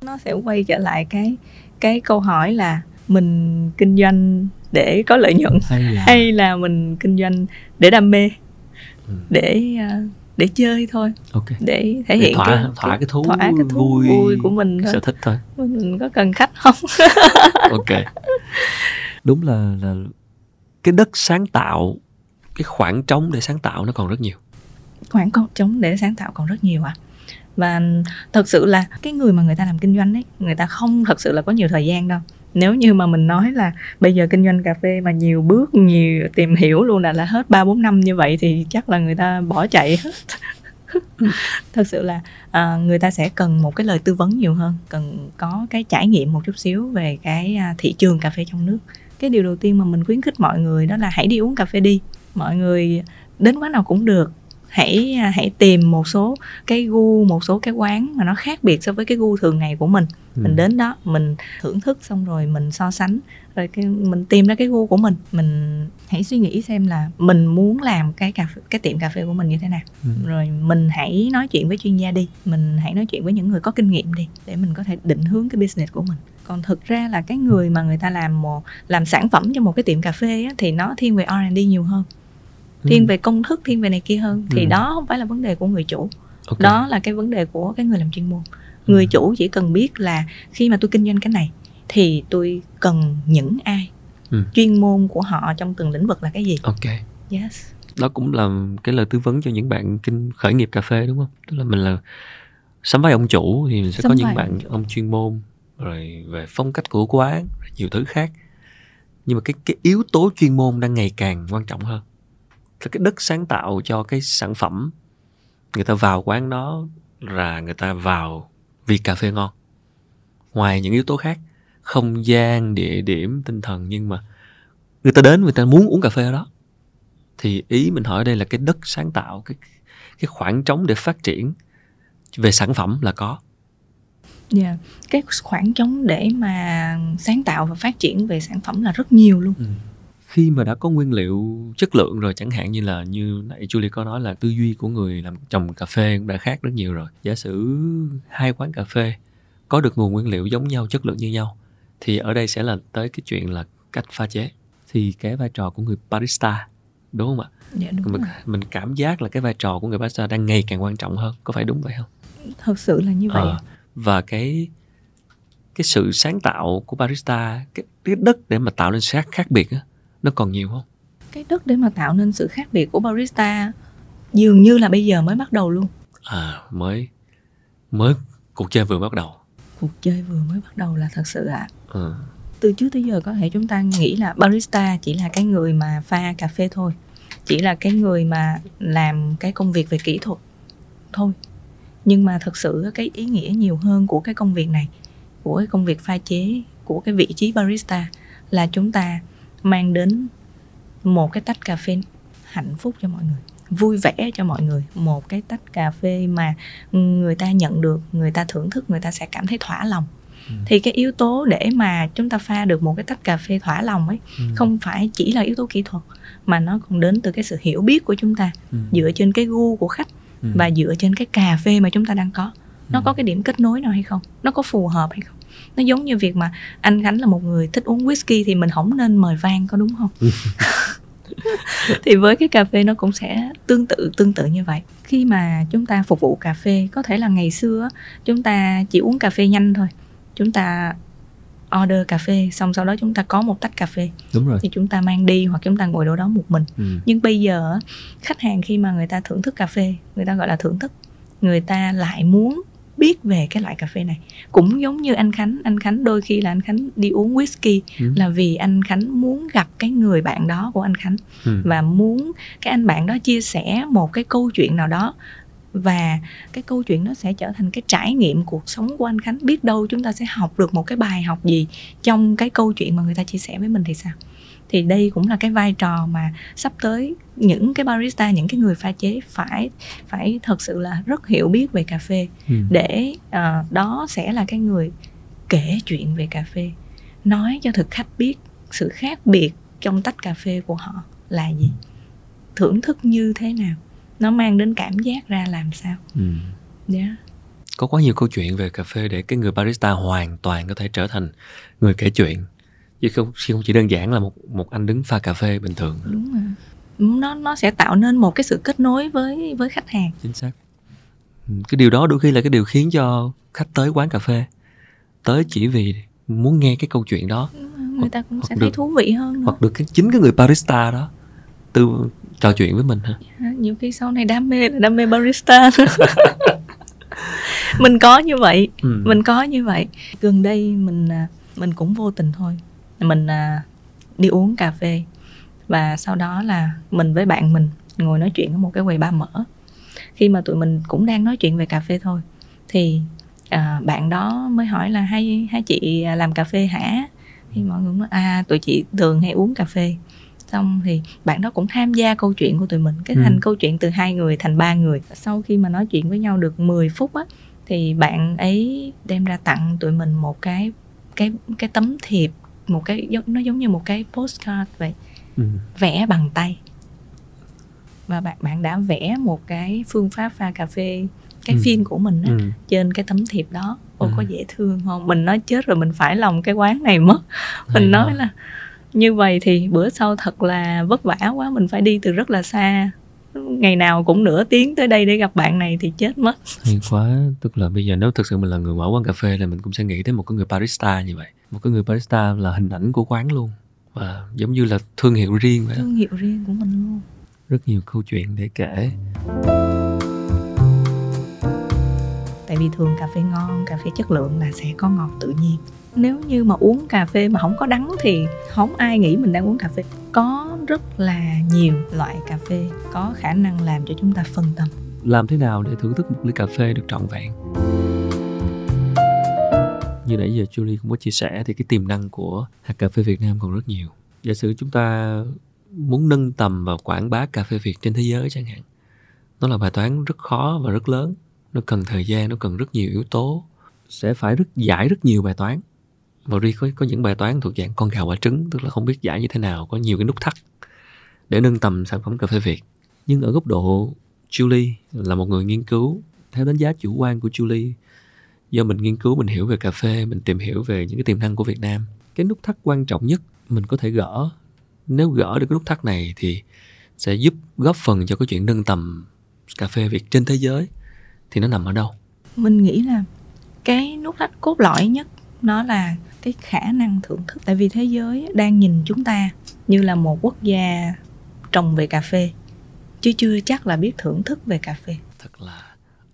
nó sẽ quay trở lại cái cái câu hỏi là mình kinh doanh để có lợi nhuận hay là, hay là mình kinh doanh để đam mê Ừ. để ờ, để chơi thôi. Ok. Để thể Để hiện thỏa cái, thỏa cái thú thỏa cái thú vui, vui của mình thôi. sở thích thôi. Mình có cần khách không? (laughs) Ok. Đúng là là cái đất sáng tạo cái khoảng trống để sáng tạo nó còn rất nhiều. Khoảng trống để sáng tạo còn rất nhiều à và thật sự là cái người mà người ta làm kinh doanh ấy người ta không thật sự là có nhiều thời gian đâu nếu như mà mình nói là bây giờ kinh doanh cà phê mà nhiều bước nhiều tìm hiểu luôn là là hết ba bốn năm như vậy thì chắc là người ta bỏ chạy hết. (laughs) Thật sự là à, người ta sẽ cần một cái lời tư vấn nhiều hơn cần có cái trải nghiệm một chút xíu về cái à, thị trường cà phê trong nước. Cái điều đầu tiên mà mình khuyến khích mọi người đó là hãy đi uống cà phê đi. Mọi người đến quán nào cũng được hãy à, hãy tìm một số cái gu một số cái quán mà nó khác biệt so với cái gu thường ngày của mình. Ừ. mình đến đó mình thưởng thức xong rồi mình so sánh rồi cái mình tìm ra cái gu của mình. Mình hãy suy nghĩ xem là mình muốn làm cái cà phê, cái tiệm cà phê của mình như thế nào. Ừ. rồi mình hãy nói chuyện với chuyên gia đi. Mình hãy nói chuyện với những người có kinh nghiệm đi để mình có thể định hướng cái business của mình. Còn thực ra là cái người mà người ta làm một làm sản phẩm cho một cái tiệm cà phê á, thì nó thiên về R&D nhiều hơn thiên Ừ. về công thức thiên về này kia hơn. Thì Ừ. đó không phải là vấn đề của người chủ. Ok. đó là cái vấn đề của cái người làm chuyên môn. Người Ừ. chủ chỉ cần biết là khi mà tôi kinh doanh cái này thì tôi cần những ai? Ừ. chuyên môn của họ trong từng lĩnh vực là cái gì? Ok. Yes. Đó cũng là cái lời tư vấn cho những bạn kinh khởi nghiệp cà phê đúng không? Tức là mình là sắm vai ông chủ thì mình sẽ Sắm có những bạn ông ông chuyên môn rồi về phong cách của quán nhiều thứ khác. Nhưng mà cái cái yếu tố chuyên môn đang ngày càng quan trọng hơn là cái đất sáng tạo cho cái sản phẩm. Người ta vào quán đó là người ta vào vì cà phê ngon. Ngoài những yếu tố khác không gian địa điểm tinh thần nhưng mà người ta đến người ta muốn uống cà phê ở đó. Thì ý mình hỏi ở đây là cái đất sáng tạo cái cái khoảng trống để phát triển về sản phẩm là có. Yeah. cái khoảng trống để mà sáng tạo và phát triển về sản phẩm là rất nhiều luôn khi mà đã có nguyên liệu chất lượng rồi chẳng hạn như là như nãy Julie có nói là tư duy của người làm trồng cà phê cũng đã khác rất nhiều rồi. Giả sử hai quán cà phê có được nguồn nguyên liệu giống nhau chất lượng như nhau thì ở đây sẽ là tới cái chuyện là cách pha chế. Thì cái vai trò của người barista đúng không ạ? Dạ đúng mình, rồi. mình cảm giác là cái vai trò của người barista đang ngày càng quan trọng hơn có phải đúng vậy không? Thật sự là như vậy. Ờ, và cái cái sự sáng tạo của barista cái, cái đất để mà tạo nên sự khác khác biệt á nó còn nhiều không? Cái đất để mà tạo nên sự khác biệt của barista dường như là bây giờ mới bắt đầu luôn. À mới mới cuộc chơi vừa bắt đầu. Cuộc chơi vừa mới bắt đầu là thật sự ạ. Ừ. từ trước tới giờ có thể chúng ta nghĩ là barista chỉ là cái người mà pha cà phê thôi. Chỉ là cái người mà làm cái công việc về kỹ thuật thôi. Nhưng mà thật sự cái ý nghĩa nhiều hơn của cái công việc này của cái công việc pha chế của cái vị trí barista là chúng ta mang đến một cái tách cà phê hạnh phúc cho mọi người vui vẻ cho mọi người một cái tách cà phê mà người ta nhận được người ta thưởng thức người ta sẽ cảm thấy thỏa lòng Ừ. thì cái yếu tố để mà chúng ta pha được một cái tách cà phê thỏa lòng ấy Ừ. không phải chỉ là yếu tố kỹ thuật mà nó còn đến từ cái sự hiểu biết của chúng ta Ừ. dựa trên cái gu của khách Ừ. và dựa trên cái cà phê mà chúng ta đang có nó Ừ. có cái điểm kết nối nào hay không nó có phù hợp hay không nó giống như việc mà anh khánh là một người thích uống whisky thì mình không nên mời vang có đúng không? (laughs) Thì với cái cà phê nó cũng sẽ tương tự tương tự như vậy. Khi mà chúng ta phục vụ cà phê có thể là ngày xưa chúng ta chỉ uống cà phê nhanh thôi. Chúng ta order cà phê xong sau đó chúng ta có một tách cà phê đúng rồi. thì chúng ta mang đi hoặc chúng ta ngồi đâu đó một mình. Ừ. nhưng bây giờ khách hàng khi mà người ta thưởng thức cà phê người ta gọi là thưởng thức người ta lại muốn biết về cái loại cà phê này cũng giống như anh khánh anh khánh đôi khi là anh khánh đi uống whisky Ừ. là vì anh khánh muốn gặp cái người bạn đó của anh khánh Ừ. và muốn cái anh bạn đó chia sẻ một cái câu chuyện nào đó và cái câu chuyện nó sẽ trở thành cái trải nghiệm cuộc sống của anh Khánh biết đâu chúng ta sẽ học được một cái bài học gì trong cái câu chuyện mà người ta chia sẻ với mình thì sao thì đây cũng là cái vai trò mà sắp tới những cái barista những cái người pha chế phải phải thật sự là rất hiểu biết về cà phê Ừ. để ờ, đó sẽ là cái người kể chuyện về cà phê nói cho thực khách biết sự khác biệt trong tách cà phê của họ là gì thưởng thức như thế nào nó mang đến cảm giác ra làm sao Ừ. yeah. có quá nhiều câu chuyện về cà phê để cái người barista hoàn toàn có thể trở thành người kể chuyện chứ không không chỉ đơn giản là một một anh đứng pha cà phê bình thường. Đúng rồi. Nó nó sẽ tạo nên một cái sự kết nối với với khách hàng. Chính xác. Cái điều đó đôi khi là cái điều khiến cho khách tới quán cà phê tới chỉ vì muốn nghe cái câu chuyện đó. Người ta cũng sẽ thấy được- thú vị hơn nữa. hoặc được cái chính cái người barista đó từ trò chuyện với mình ha. À, nhiều khi sau này đam mê là đam mê barista (laughs) mình có như vậy. Ừ. mình có như vậy. Gần đây mình à, mình cũng vô tình thôi mình à, đi uống cà phê. Và sau đó là mình với bạn mình ngồi nói chuyện ở một cái quầy ba mở. Khi mà tụi mình cũng đang nói chuyện về cà phê thôi thì à, bạn đó mới hỏi là hai hai chị làm cà phê hả? Thì mọi người nói à tụi chị thường hay uống cà phê. Xong thì bạn đó cũng tham gia câu chuyện của tụi mình cái Ừ. thành câu chuyện từ hai người thành ba người. Sau khi mà nói chuyện với nhau được 10 phút á thì bạn ấy đem ra tặng tụi mình một cái cái cái tấm thiệp một cái nó giống như một cái postcard vậy Ừ. vẽ bằng tay và bạn bạn đã vẽ một cái phương pháp pha cà phê cái Ừ. phim của mình á, Ừ. trên cái tấm thiệp đó ô Ừ. có dễ thương không mình nói chết rồi mình phải lòng cái quán này mất mình nói quá. là như vậy thì bữa sau thật là vất vả quá mình phải đi từ rất là xa ngày nào cũng nửa tiếng tới đây để gặp bạn này thì chết mất hay quá tức là bây giờ nếu thực sự mình là người mở quán cà phê là mình cũng sẽ nghĩ đến một cái người barista như vậy một cái người barista là hình ảnh của quán luôn. Và giống như là thương hiệu riêng vậy thương hiệu riêng của mình luôn. Rất nhiều câu chuyện để kể. Tại vì thường cà phê ngon cà phê chất lượng là sẽ có ngọt tự nhiên. Nếu như mà uống cà phê mà không có đắng thì không ai nghĩ mình đang uống cà phê. Có rất là nhiều loại cà phê có khả năng làm cho chúng ta phân tâm. Làm thế nào để thưởng thức một ly cà phê được trọn vẹn như nãy giờ Julie cũng có chia sẻ thì cái tiềm năng của hạt cà phê Việt Nam còn rất nhiều. Giả sử chúng ta muốn nâng tầm và quảng bá cà phê Việt trên thế giới chẳng hạn nó là bài toán rất khó và rất lớn. Nó cần thời gian nó cần rất nhiều yếu tố. Sẽ phải rất giải rất nhiều bài toán. Và Ri có, có những bài toán thuộc dạng con gà quả trứng tức là không biết giải như thế nào có nhiều cái nút thắt để nâng tầm sản phẩm cà phê Việt. Nhưng ở góc độ Julie là một người nghiên cứu theo đánh giá chủ quan của Julie do mình nghiên cứu mình hiểu về cà phê mình tìm hiểu về những cái tiềm năng của Việt Nam. Cái nút thắt quan trọng nhất mình có thể gỡ nếu gỡ được cái nút thắt này thì sẽ giúp góp phần cho cái chuyện nâng tầm cà phê Việt trên thế giới thì nó nằm ở đâu? Mình nghĩ là cái nút thắt cốt lõi nhất nó là cái khả năng thưởng thức. Tại vì thế giới đang nhìn chúng ta như là một quốc gia trồng về cà phê chứ chưa chắc là biết thưởng thức về cà phê. Thật là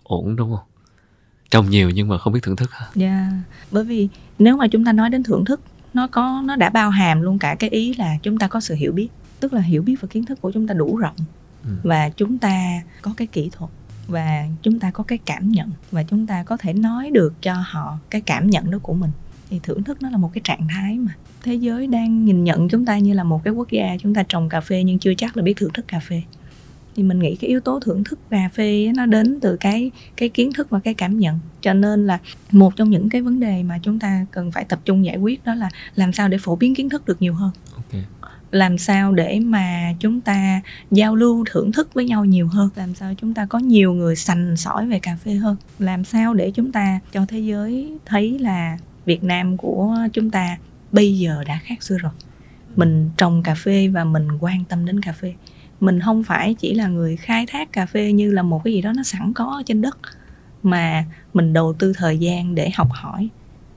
ổn đúng không trồng nhiều nhưng mà không biết thưởng thức hả Yeah. Bởi vì nếu mà chúng ta nói đến thưởng thức nó có nó đã bao hàm luôn cả cái ý là chúng ta có sự hiểu biết tức là hiểu biết và kiến thức của chúng ta đủ rộng Ừ. và chúng ta có cái kỹ thuật và chúng ta có cái cảm nhận và chúng ta có thể nói được cho họ cái cảm nhận đó của mình thì thưởng thức nó là một cái trạng thái mà thế giới đang nhìn nhận chúng ta như là một cái quốc gia chúng ta trồng cà phê nhưng chưa chắc là biết thưởng thức cà phê thì mình nghĩ cái yếu tố thưởng thức cà phê nó đến từ cái cái kiến thức và cái cảm nhận. Cho nên là một trong những cái vấn đề mà chúng ta cần phải tập trung giải quyết đó là làm sao để phổ biến kiến thức được nhiều hơn. Ok. Làm sao để mà chúng ta giao lưu thưởng thức với nhau nhiều hơn. Làm sao chúng ta có nhiều người sành sỏi về cà phê hơn. Làm sao để chúng ta cho thế giới thấy là việt nam của chúng ta bây giờ đã khác xưa rồi. Mình trồng cà phê và mình quan tâm đến cà phê mình không phải chỉ là người khai thác cà phê như là một cái gì đó nó sẵn có ở trên đất, mà mình đầu tư thời gian để học hỏi,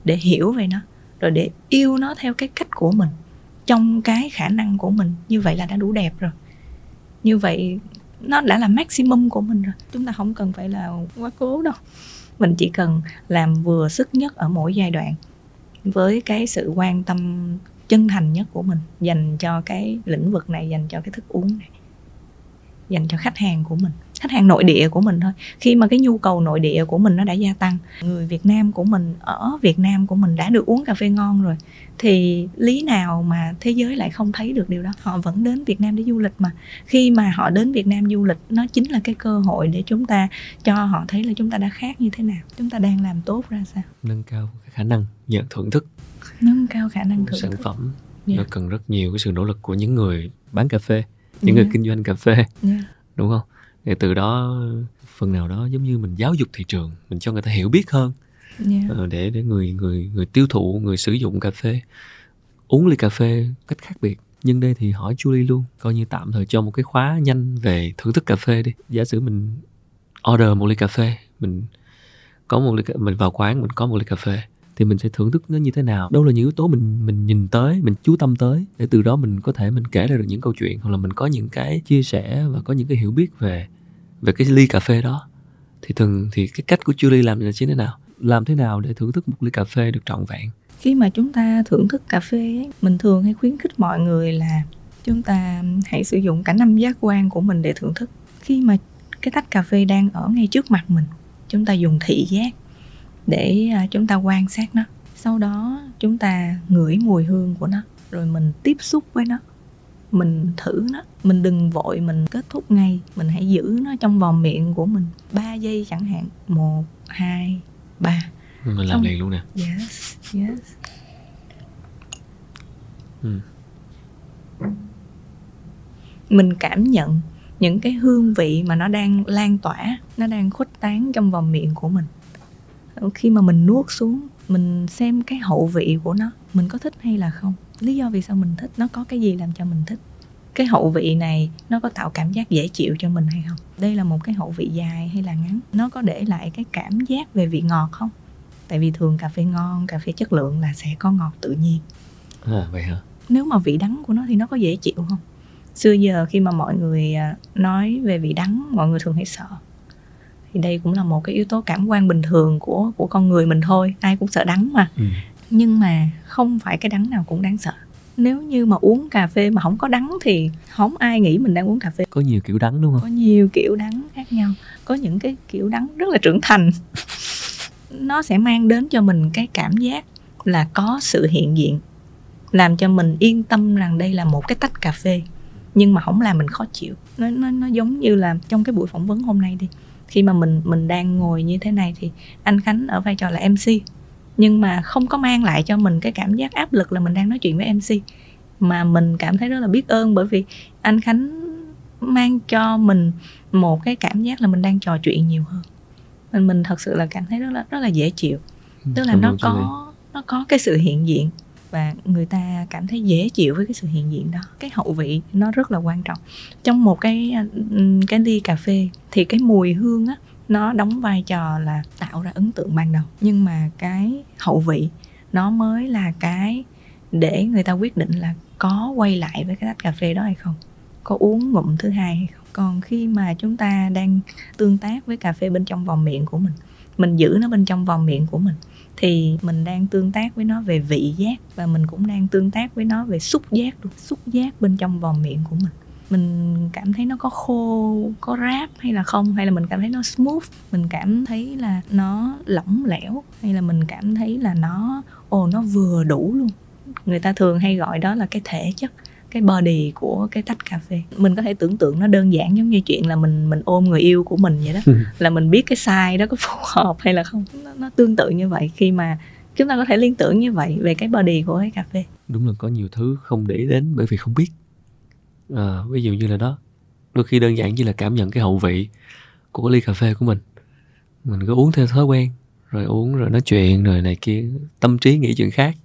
để hiểu về nó, rồi để yêu nó theo cái cách của mình, trong cái khả năng của mình. Như vậy là đã đủ đẹp rồi. Như vậy nó đã là maximum của mình rồi. Chúng ta không cần phải là quá cố đâu. Mình chỉ cần làm vừa sức nhất ở mỗi giai đoạn với cái sự quan tâm chân thành nhất của mình, dành cho cái lĩnh vực này, dành cho cái thức uống này dành cho khách hàng của mình khách hàng nội địa của mình thôi. Khi mà cái nhu cầu nội địa của mình nó đã gia tăng người Việt Nam của mình ở Việt Nam của mình đã được uống cà phê ngon rồi thì lý nào mà thế giới lại không thấy được điều đó? Họ vẫn đến Việt Nam để du lịch mà. Khi mà họ đến Việt Nam du lịch nó chính là cái cơ hội để chúng ta cho họ thấy là chúng ta đã khác như thế nào chúng ta đang làm tốt ra sao. Nâng cao khả năng nhận thưởng thức. Nâng cao khả năng thưởng sản thức. phẩm Yeah. nó cần rất nhiều cái sự nỗ lực của những người bán cà phê những người kinh doanh cà phê. Yeah. đúng không? Để từ đó phần nào đó giống như mình giáo dục thị trường mình cho người ta hiểu biết hơn. Yeah. ờ, để để người người người tiêu thụ người sử dụng cà phê uống ly cà phê cách khác biệt. Nhưng đây thì hỏi Julie luôn coi như tạm thời cho một cái khóa nhanh về thưởng thức cà phê đi. Giả sử mình order một ly cà phê mình có một ly mình vào quán mình có một ly cà phê thì mình sẽ thưởng thức nó như thế nào. Đâu là những yếu tố mình mình nhìn tới mình chú tâm tới để từ đó mình có thể mình kể ra được những câu chuyện hoặc là mình có những cái chia sẻ và có những cái hiểu biết về về cái ly cà phê đó. Thì thường thì cái cách của Julie làm là như thế nào? Làm thế nào để thưởng thức một ly cà phê được trọn vẹn? Khi mà chúng ta thưởng thức cà phê ấy, mình thường hay khuyến khích mọi người là chúng ta hãy sử dụng cả năm giác quan của mình để thưởng thức. Khi mà cái tách cà phê đang ở ngay trước mặt mình chúng ta dùng thị giác để à, chúng ta quan sát nó. Sau đó chúng ta ngửi mùi hương của nó rồi mình tiếp xúc với nó. Mình thử nó. Mình đừng vội mình kết thúc ngay. Mình hãy giữ nó trong vòng miệng của mình. 3 giây chẳng hạn. Một hai ba. Mình làm Xong. liền luôn nè. Yes yes. Ừ. mình cảm nhận những cái hương vị mà nó đang lan tỏa nó đang khuếch tán trong vòng miệng của mình khi mà mình nuốt xuống mình xem cái hậu vị của nó mình có thích hay là không? Lý do vì sao mình thích nó có cái gì làm cho mình thích? Cái hậu vị này nó có tạo cảm giác dễ chịu cho mình hay không? Đây là một cái hậu vị dài hay là ngắn? Nó có để lại cái cảm giác về vị ngọt không? Tại vì thường cà phê ngon cà phê chất lượng là sẽ có ngọt tự nhiên. À, vậy hả? Nếu mà vị đắng của nó thì nó có dễ chịu không? Xưa giờ khi mà mọi người à, nói về vị đắng mọi người thường hay sợ thì đây cũng là một cái yếu tố cảm quan bình thường của của con người mình thôi ai cũng sợ đắng mà. Ừ. nhưng mà không phải cái đắng nào cũng đáng sợ. Nếu như mà uống cà phê mà không có đắng thì không ai nghĩ mình đang uống cà phê. Có nhiều kiểu đắng đúng có không nhiều kiểu đắng khác nhau. Có những cái kiểu đắng rất là trưởng thành. (laughs) Nó sẽ mang đến cho mình cái cảm giác là có sự hiện diện làm cho mình yên tâm rằng đây là một cái tách cà phê nhưng mà không làm mình khó chịu. Nó nó nó giống như là trong cái buổi phỏng vấn hôm nay đi khi mà mình mình đang ngồi như thế này thì anh Khánh ở vai trò là MC nhưng mà không có mang lại cho mình cái cảm giác áp lực là mình đang nói chuyện với MC mà mình cảm thấy rất là biết ơn bởi vì anh Khánh mang cho mình một cái cảm giác là mình đang trò chuyện nhiều hơn. Mình mình thật sự là cảm thấy rất là rất là dễ chịu. Tức là Cảm nó có nó có cái sự hiện diện và người ta cảm thấy dễ chịu với cái sự hiện diện đó. Cái hậu vị nó rất là quan trọng. Trong một cái cái ly cà phê thì cái mùi hương á, nó đóng vai trò là tạo ra ấn tượng ban đầu. Nhưng mà cái hậu vị nó mới là cái để người ta quyết định là có quay lại với cái tách cà phê đó hay không, có uống ngụm thứ hai hay không. Còn khi mà chúng ta đang tương tác với cà phê bên trong vòng miệng của mình mình giữ nó bên trong vòng miệng của mình thì mình đang tương tác với nó về vị giác và mình cũng đang tương tác với nó về xúc giác luôn. Xúc giác bên trong vòng miệng của mình. Mình cảm thấy nó có khô, có ráp hay là không? Hay là mình cảm thấy nó smooth? Mình cảm thấy là nó lỏng lẻo? Hay là mình cảm thấy là nó, ồ, nó vừa đủ luôn? Người ta thường hay gọi đó là cái thể chất cái body của cái tách cà phê. Mình có thể tưởng tượng nó đơn giản giống như chuyện là mình mình ôm người yêu của mình vậy đó. Là mình biết cái size đó có phù hợp hay là không. Nó, nó tương tự như vậy khi mà chúng ta có thể liên tưởng như vậy về cái body của cái cà phê. Đúng là có nhiều thứ không để đến bởi vì không biết. À, ví dụ như là đó đôi khi đơn giản như là cảm nhận cái hậu vị của ly cà phê của mình. Mình cứ uống theo thói quen rồi uống rồi nói chuyện rồi này kia tâm trí nghĩ chuyện khác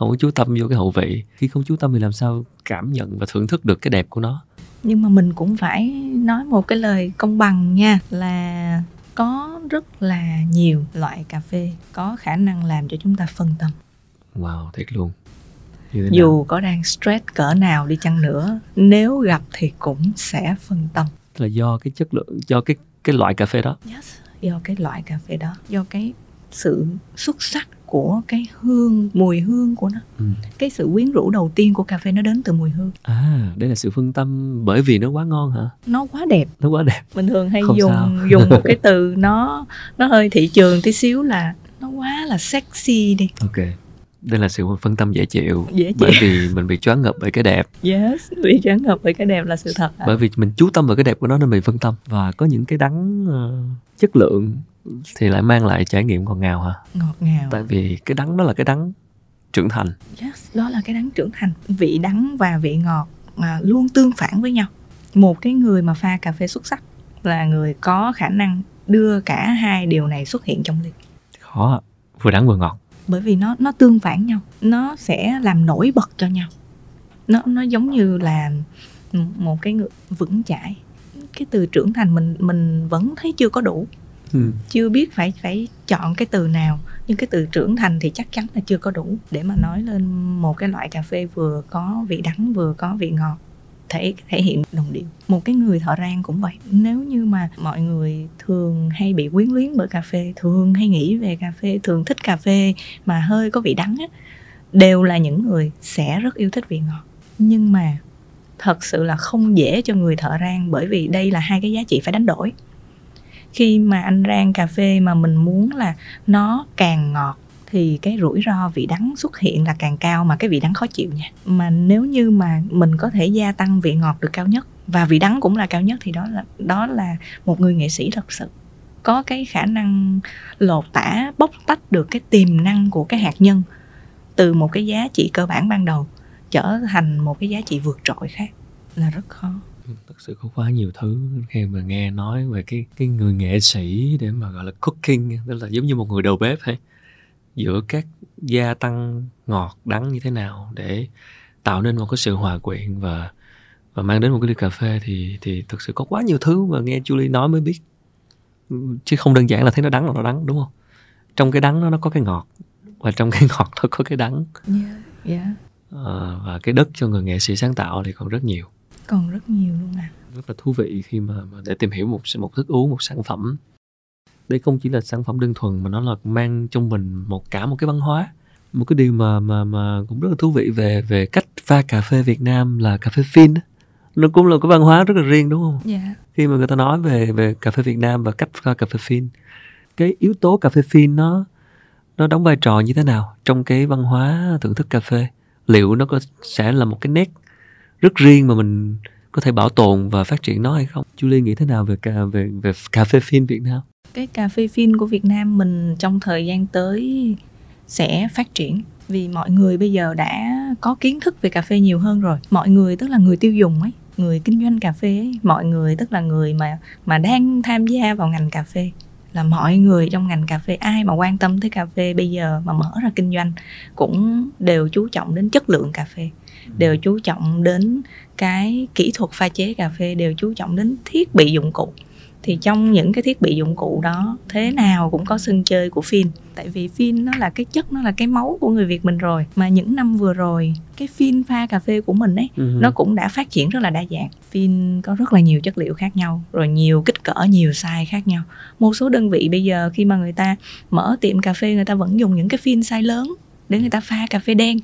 không có chú tâm vô cái hậu vị. Khi không chú tâm thì làm sao cảm nhận và thưởng thức được cái đẹp của nó? Nhưng mà mình cũng phải nói một cái lời công bằng nha là có rất là nhiều loại cà phê có khả năng làm cho chúng ta phân tâm. Wow thiệt luôn. Dù nào? có đang stress cỡ nào đi chăng nữa nếu gặp thì cũng sẽ phân tâm. Là do cái chất lượng do cái cái loại cà phê đó? Yes. do cái loại cà phê đó do cái sự xuất sắc của cái hương mùi hương của nó. Ừ. cái sự quyến rũ đầu tiên của cà phê nó đến từ mùi hương. À đây là sự phân tâm bởi vì nó quá ngon hả? Nó quá đẹp. Nó quá đẹp. Mình thường hay Không dùng sao. dùng một cái (laughs) từ nó nó hơi thị trường tí xíu là nó quá là sexy đi. Ok. Đây là sự phân tâm dễ chịu. Dễ chịu. bởi vì mình bị choáng ngợp bởi cái đẹp. Yes bị choáng ngợp với cái đẹp là sự thật à. bởi vì mình chú tâm vào cái đẹp của nó nên bị phân tâm. Và có những cái đắng ờ, chất lượng thì lại mang lại trải nghiệm ngọt ngào hả? Ngọt ngào. Tại vì cái đắng đó là cái đắng trưởng thành. Yes đó là cái đắng trưởng thành. Vị đắng và vị ngọt à, luôn tương phản với nhau. Một cái người mà pha cà phê xuất sắc là người có khả năng đưa cả hai điều này xuất hiện trong ly. Khó vừa đắng vừa ngọt. Bởi vì nó nó tương phản nhau. Nó sẽ làm nổi bật cho nhau. Nó nó giống như là một cái người vững chãi. Cái từ trưởng thành mình mình vẫn thấy chưa có đủ ừ. chưa biết phải phải chọn cái từ nào, nhưng cái từ trưởng thành thì chắc chắn là chưa có đủ để mà nói lên một cái loại cà phê vừa có vị đắng, vừa có vị ngọt, thể thể hiện đồng điệu. Một cái người thợ rang cũng vậy. Nếu như mà mọi người thường hay bị quyến luyến bởi cà phê, thường hay nghĩ về cà phê, thường thích cà phê mà hơi có vị đắng á, đều là những người sẽ rất yêu thích vị ngọt. Nhưng mà thật sự là không dễ cho người thợ rang bởi vì đây là hai cái giá trị phải đánh đổi khi mà anh rang cà phê mà mình muốn là nó càng ngọt thì cái rủi ro vị đắng xuất hiện là càng cao mà cái vị đắng khó chịu nha. Mà nếu như mà mình có thể gia tăng vị ngọt được cao nhất và vị đắng cũng là cao nhất thì đó là đó là một người nghệ sĩ thật sự. Có cái khả năng lột tả, bóc tách được cái tiềm năng của cái hạt nhân từ một cái giá trị cơ bản ban đầu trở thành một cái giá trị vượt trội khác là rất khó thật sự có quá nhiều thứ khi mà nghe nói về cái cái người nghệ sĩ để mà gọi là cooking tức là giống như một người đầu bếp hay giữa các gia tăng ngọt đắng như thế nào để tạo nên một cái sự hòa quyện và và mang đến một cái ly cà phê thì thì thực sự có quá nhiều thứ mà nghe Julie nói mới biết. Chứ không đơn giản là thấy nó đắng là nó đắng đúng không? Trong cái đắng đó nó có cái ngọt và trong cái (laughs) ngọt nó có cái đắng. Yeah, yeah. à, và cái đất cho người nghệ sĩ sáng tạo thì còn rất nhiều còn rất nhiều luôn à rất là thú vị khi mà, mà để tìm hiểu một một thức uống một sản phẩm đây không chỉ là sản phẩm đơn thuần mà nó là mang trong mình một cả một cái văn hóa một cái điều mà mà mà cũng rất là thú vị về về cách pha cà phê Việt Nam là cà phê phin nó cũng là cái văn hóa rất là riêng đúng không? Dạ. Yeah. Khi mà người ta nói về về cà phê Việt Nam và cách pha cà phê phin, cái yếu tố cà phê phin nó nó đóng vai trò như thế nào trong cái văn hóa thưởng thức cà phê? Liệu nó có sẽ là một cái nét rất riêng mà mình có thể bảo tồn và phát triển nó hay không? Julie nghĩ thế nào về cà về về cà phê phin Việt Nam? Cái cà phê phin của Việt Nam mình trong thời gian tới sẽ phát triển vì mọi người bây giờ đã có kiến thức về cà phê nhiều hơn rồi mọi người tức là người tiêu dùng ấy, người kinh doanh cà phê ấy, mọi người tức là người mà mà đang tham gia vào ngành cà phê là mọi người trong ngành cà phê, ai mà quan tâm tới cà phê bây giờ mà mở ra kinh doanh cũng đều chú trọng đến chất lượng cà phê đều chú trọng đến cái kỹ thuật pha chế cà phê đều chú trọng đến thiết bị dụng cụ. Thì trong những cái thiết bị dụng cụ đó thế nào cũng có sân chơi của phin tại vì phin nó là cái chất nó là cái máu của người việt mình rồi. Mà những năm vừa rồi cái phin pha cà phê của mình ấy Ừ. nó cũng đã phát triển rất là đa dạng. Phin có rất là nhiều chất liệu khác nhau rồi nhiều kích cỡ nhiều size khác nhau. Một số đơn vị bây giờ khi mà người ta mở tiệm cà phê người ta vẫn dùng những cái phin size lớn để người ta pha cà phê đen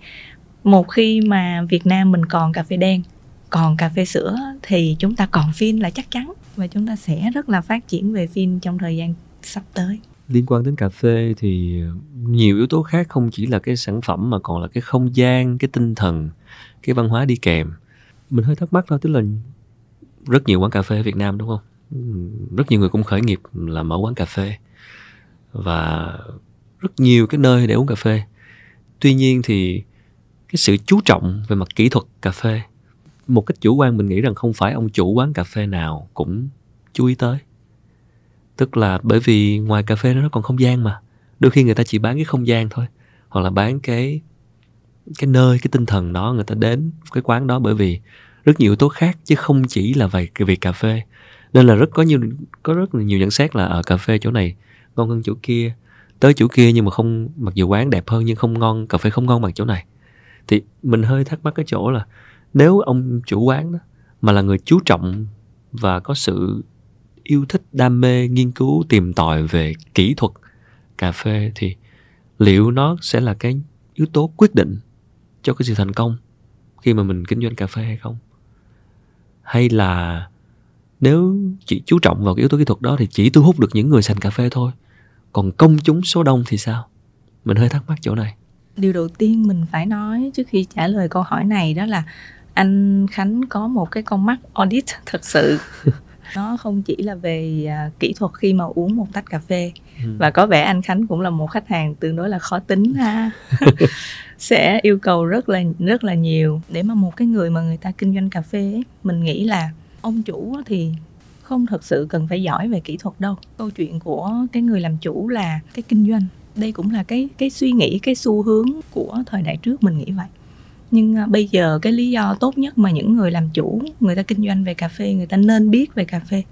một khi mà việt nam mình còn cà phê đen, còn cà phê sữa thì chúng ta còn phin là chắc chắn. Và chúng ta sẽ rất là phát triển về phin trong thời gian sắp tới. Liên quan đến cà phê thì nhiều yếu tố khác, không chỉ là cái sản phẩm mà còn là cái không gian, cái tinh thần, cái văn hóa đi kèm. Mình hơi thắc mắc thôi, tức là rất nhiều quán cà phê ở Việt Nam đúng không? Rất nhiều người cũng khởi nghiệp là mở quán cà phê. Và rất nhiều cái nơi để uống cà phê. Tuy nhiên thì cái sự chú trọng về mặt kỹ thuật cà phê. Một cách chủ quan, mình nghĩ rằng không phải ông chủ quán cà phê nào cũng chú ý tới. Tức là bởi vì ngoài cà phê đó nó còn không gian mà. Đôi khi người ta chỉ bán cái không gian thôi, hoặc là bán cái cái nơi, cái tinh thần đó, người ta đến cái quán đó bởi vì rất nhiều yếu tố khác, chứ không chỉ là về cái việc cà phê. Nên là rất có nhiều, có rất là nhiều nhận xét là ở cà phê chỗ này ngon hơn chỗ kia, tới chỗ kia nhưng mà không, mặc dù quán đẹp hơn nhưng không ngon, cà phê không ngon bằng chỗ này thì mình hơi thắc mắc cái chỗ là nếu ông chủ quán đó mà là người chú trọng và có sự yêu thích, đam mê, nghiên cứu, tìm tòi về kỹ thuật cà phê thì liệu nó sẽ là cái yếu tố quyết định cho cái sự thành công khi mà mình kinh doanh cà phê hay không? Hay là nếu chỉ chú trọng vào cái yếu tố kỹ thuật đó thì chỉ thu hút được những người sành cà phê thôi, còn công chúng số đông thì sao? Mình hơi thắc mắc chỗ này điều đầu tiên mình phải nói trước khi trả lời câu hỏi này đó là anh khánh có một cái con mắt audit thật sự. (laughs) Nó không chỉ là về uh, kỹ thuật khi mà uống một tách cà phê ừ. và có vẻ anh khánh cũng là một khách hàng tương đối là khó tính ha. (laughs) (laughs) Sẽ yêu cầu rất là rất là nhiều. Để mà một cái người mà người ta kinh doanh cà phê ấy, mình nghĩ là ông chủ thì không thật sự cần phải giỏi về kỹ thuật đâu. Câu chuyện của cái người làm chủ là cái kinh doanh đây cũng là cái cái suy nghĩ, cái xu hướng của thời đại trước, mình nghĩ vậy. Nhưng à, bây giờ cái lý do tốt nhất mà những người làm chủ, người ta kinh doanh về cà phê, người ta nên biết về cà phê,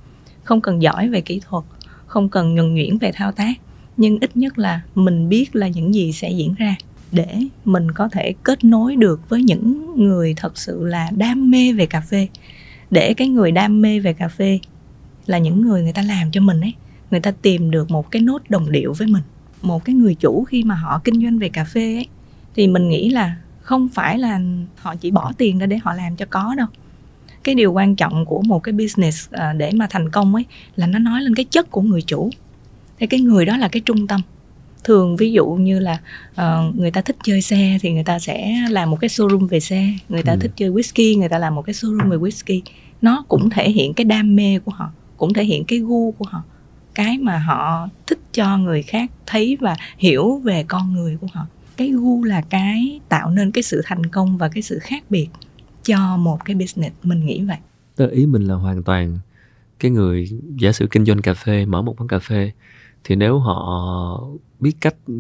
không cần giỏi về kỹ thuật, không cần nhuần nhuyễn về thao tác, nhưng ít nhất là mình biết là những gì sẽ diễn ra để mình có thể kết nối được với những người thật sự là đam mê về cà phê. Để cái người đam mê về cà phê là những người người ta làm cho mình ấy, người ta tìm được một cái nốt đồng điệu với mình một cái người chủ khi mà họ kinh doanh về cà phê ấy thì mình nghĩ là không phải là họ chỉ bỏ tiền ra để họ làm cho có đâu. Cái điều quan trọng của một cái business à, để mà thành công ấy là nó nói lên cái chất của người chủ. Thì cái người đó là cái trung tâm. Thường ví dụ như là uh, người ta thích chơi xe thì người ta sẽ làm một cái showroom về xe người ta ừ. thích chơi whisky người ta làm một cái showroom về whisky. Nó cũng thể hiện cái đam mê của họ cũng thể hiện cái gu của họ cái mà họ thích cho người khác thấy và hiểu về con người của họ. Cái gu là cái tạo nên cái sự thành công và cái sự khác biệt cho một cái business. Mình nghĩ vậy. Tức ý mình là hoàn toàn cái người, giả sử kinh doanh cà phê, mở một quán cà phê, thì nếu họ biết cách ừ,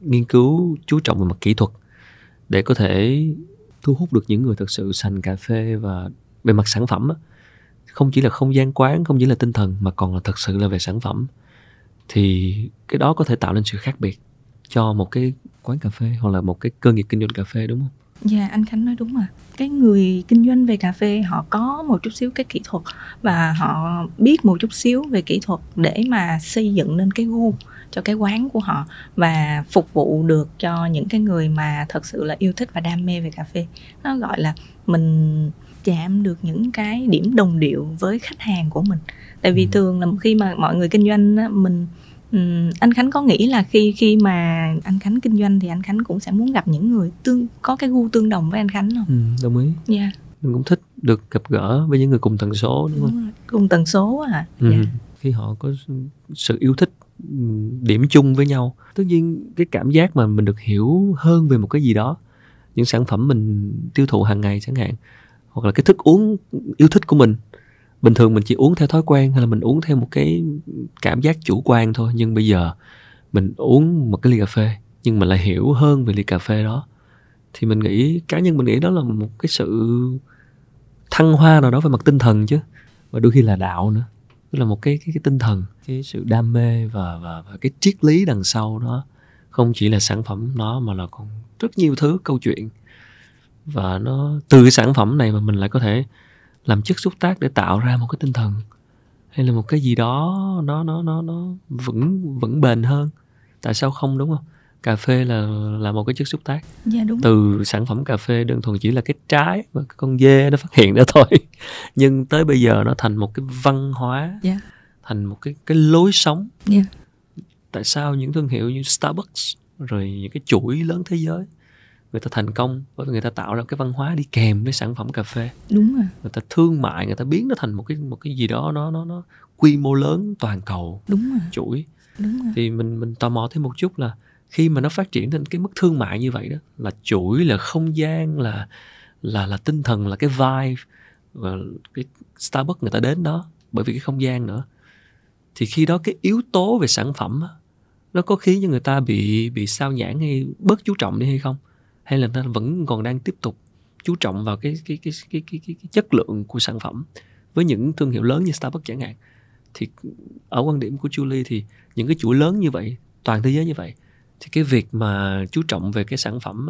nghiên cứu, chú trọng về mặt kỹ thuật để có thể thu hút được những người thật sự sành cà phê và về mặt sản phẩm không chỉ là không gian quán, không chỉ là tinh thần, mà còn là thật sự là về sản phẩm. Thì cái đó có thể tạo nên sự khác biệt cho một cái quán cà phê hoặc là một cái cơ nghiệp kinh doanh cà phê, đúng không? Dạ anh Khánh nói đúng mà. Cái người kinh doanh về cà phê, họ có một chút xíu cái kỹ thuật Và họ biết một chút xíu về kỹ thuật để mà xây dựng nên cái gu cho cái quán của họ Và phục vụ được cho những cái người mà thật sự là yêu thích và đam mê về cà phê. Nó gọi là mình chạm được những cái điểm đồng điệu với khách hàng của mình Tại vì ừ. thường là khi mà mọi người kinh doanh mình Ừ, anh Khánh có nghĩ là khi khi mà anh Khánh kinh doanh thì anh Khánh cũng sẽ muốn gặp những người tương có cái gu tương đồng với anh Khánh không? Ừ, đồng ý. Dạ. Yeah. Mình cũng thích được gặp gỡ với những người cùng tần số đúng, đúng không? Rồi. Cùng tần số à. Ừ. Yeah. Dạ. Khi họ có sự yêu thích điểm chung với nhau, tất nhiên cái cảm giác mà mình được hiểu hơn về một cái gì đó, những sản phẩm mình tiêu thụ hàng ngày chẳng hạn, hoặc là cái thức uống yêu thích của mình. Bình thường mình chỉ uống theo thói quen hay là mình uống theo một cái cảm giác chủ quan thôi nhưng bây giờ mình uống một cái ly cà phê nhưng mà lại hiểu hơn về ly cà phê đó thì mình nghĩ cá nhân mình nghĩ đó là một cái sự thăng hoa nào đó về mặt tinh thần chứ. Và đôi khi là đạo nữa tức là một cái cái, cái tinh thần cái sự đam mê và, và và cái triết lý đằng sau đó không chỉ là sản phẩm nó mà là còn rất nhiều thứ câu chuyện và nó từ cái sản phẩm này mà mình lại có thể làm chất xúc tác để tạo ra một cái tinh thần. Hay là một cái gì đó nó nó nó nó vững vững bền hơn. Tại sao không đúng không? Cà phê là là một cái chất xúc tác. Dạ, đúng. từ sản phẩm cà phê đơn thuần chỉ là cái trái mà con dê nó phát hiện ra thôi. (laughs) Nhưng tới bây giờ nó thành một cái văn hóa. Dạ. thành một cái cái lối sống. Dạ. tại sao những thương hiệu như Starbucks rồi những cái chuỗi lớn thế giới người ta thành công bởi vì người ta tạo ra cái văn hóa đi kèm với sản phẩm cà phê. Đúng rồi. Người ta thương mại người ta biến nó thành một cái một cái gì đó nó nó nó quy mô lớn toàn cầu. Đúng rồi. Chuỗi. Đúng rồi. thì mình mình tò mò thêm một chút là khi mà nó phát triển đến cái mức thương mại như vậy đó là chuỗi là không gian là là là tinh thần là cái vibe và cái Starbucks người ta đến đó bởi vì cái không gian nữa thì khi đó cái yếu tố về sản phẩm nó có khiến cho người ta bị bị sao nhãn hay bớt chú trọng đi hay không hay là nó vẫn còn đang tiếp tục chú trọng vào cái cái cái cái cái, cái, cái chất lượng của sản phẩm với những thương hiệu lớn như Starbucks chẳng hạn? Thì ở quan điểm của Julie thì những cái chuỗi lớn như vậy toàn thế giới như vậy thì cái việc mà chú trọng về cái sản phẩm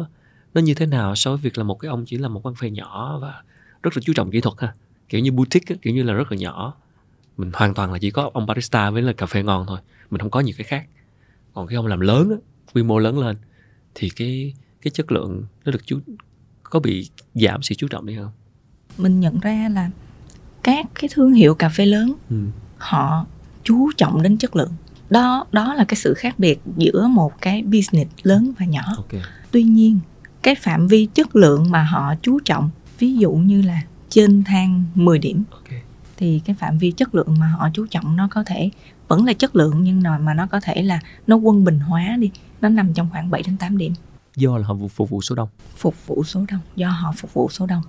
nó như thế nào so với việc là một cái ông chỉ là một quán phê nhỏ và rất là chú trọng kỹ thuật ha? Kiểu như boutique kiểu như là rất là nhỏ. Mình hoàn toàn là chỉ có ông barista với là cà phê ngon thôi mình không có nhiều cái khác. Còn cái ông làm lớn quy mô lớn lên thì cái cái chất lượng nó được chú có bị giảm sự chú trọng đi không mình nhận ra là các cái thương hiệu cà phê lớn ừ. họ chú trọng đến chất lượng đó đó là cái sự khác biệt giữa một cái business lớn và nhỏ okay. tuy nhiên cái phạm vi chất lượng mà họ chú trọng ví dụ như là trên thang 10 điểm okay. thì cái phạm vi chất lượng mà họ chú trọng nó có thể vẫn là chất lượng nhưng mà nó có thể là nó quân bình hóa đi nó nằm trong khoảng 7 đến 8 điểm do là họ phục vụ số đông? Phục vụ số đông do họ phục vụ số đông.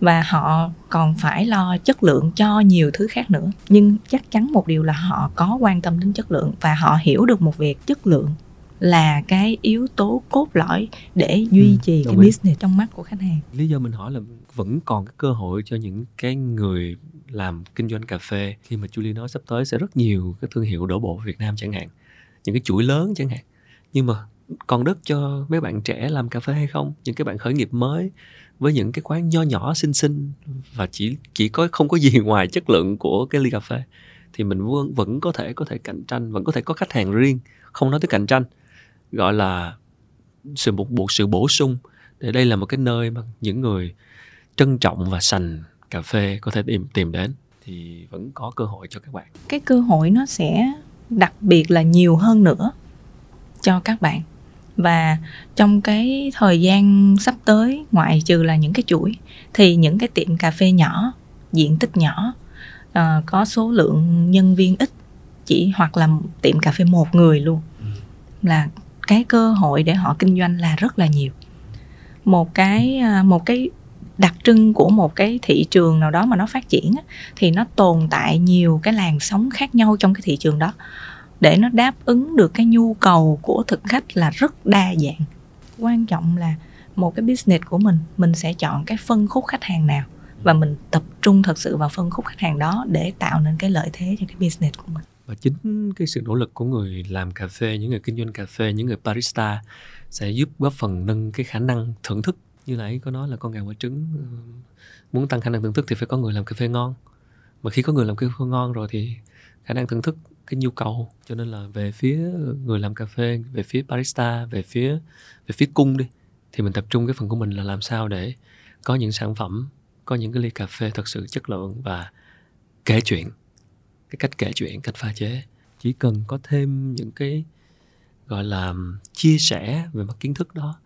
Và họ còn phải lo chất lượng cho nhiều thứ khác nữa. Nhưng chắc chắn một điều là họ có quan tâm đến chất lượng và họ hiểu được một việc chất lượng là cái yếu tố cốt lõi để duy ừ, trì cái ý. business trong mắt của khách hàng. Lý do mình hỏi là vẫn còn cái cơ hội cho những cái người làm kinh doanh cà phê. Khi mà Julie nói sắp tới sẽ rất nhiều cái thương hiệu đổ bộ Việt Nam chẳng hạn những cái chuỗi lớn chẳng hạn. Nhưng mà còn đất cho mấy bạn trẻ làm cà phê hay không? Những cái bạn khởi nghiệp mới với những cái quán nho nhỏ, xinh xinh và chỉ chỉ có, không có gì (laughs) ngoài chất lượng của cái ly cà phê thì mình vẫn vẫn có thể có thể cạnh tranh, vẫn có thể có khách hàng riêng. Không nói tới cạnh tranh, gọi là sự một bộ sự bổ sung để đây là một cái nơi mà những người trân trọng và sành cà phê có thể tìm tìm đến thì vẫn có cơ hội cho các bạn. Cái cơ hội nó sẽ đặc biệt là nhiều hơn nữa cho các bạn và trong cái thời gian sắp tới ngoại trừ là những cái chuỗi thì những cái tiệm cà phê nhỏ diện tích nhỏ uh, có số lượng nhân viên ít chỉ hoặc là tiệm cà phê một người luôn là cái cơ hội để họ kinh doanh là rất là nhiều. Một cái uh, một cái đặc trưng của một cái thị trường nào đó mà nó phát triển thì nó tồn tại nhiều cái làn sóng khác nhau trong cái thị trường đó để nó đáp ứng được cái nhu cầu của thực khách là rất đa dạng. Quan trọng là một cái business của mình mình sẽ chọn cái phân khúc khách hàng nào và mình tập trung thật sự vào phân khúc khách hàng đó để tạo nên cái lợi thế cho cái business của mình. Và chính cái sự nỗ lực của người làm cà phê, những người kinh doanh cà phê, những người barista sẽ giúp góp phần nâng cái khả năng thưởng thức. Như nãy có nói là con gà quả trứng muốn tăng khả năng thưởng thức thì phải có người làm cà phê ngon. Mà khi có người làm cà phê ngon rồi thì khả năng thưởng thức cái nhu cầu. Cho nên là về phía người làm cà phê về phía barista về phía về phía cung đi thì mình tập trung cái phần của mình là làm sao để có những sản phẩm có những cái ly cà phê thật sự chất lượng và kể chuyện cái cách kể chuyện cách pha chế. Chỉ cần có thêm những cái gọi là chia sẻ về mặt kiến thức đó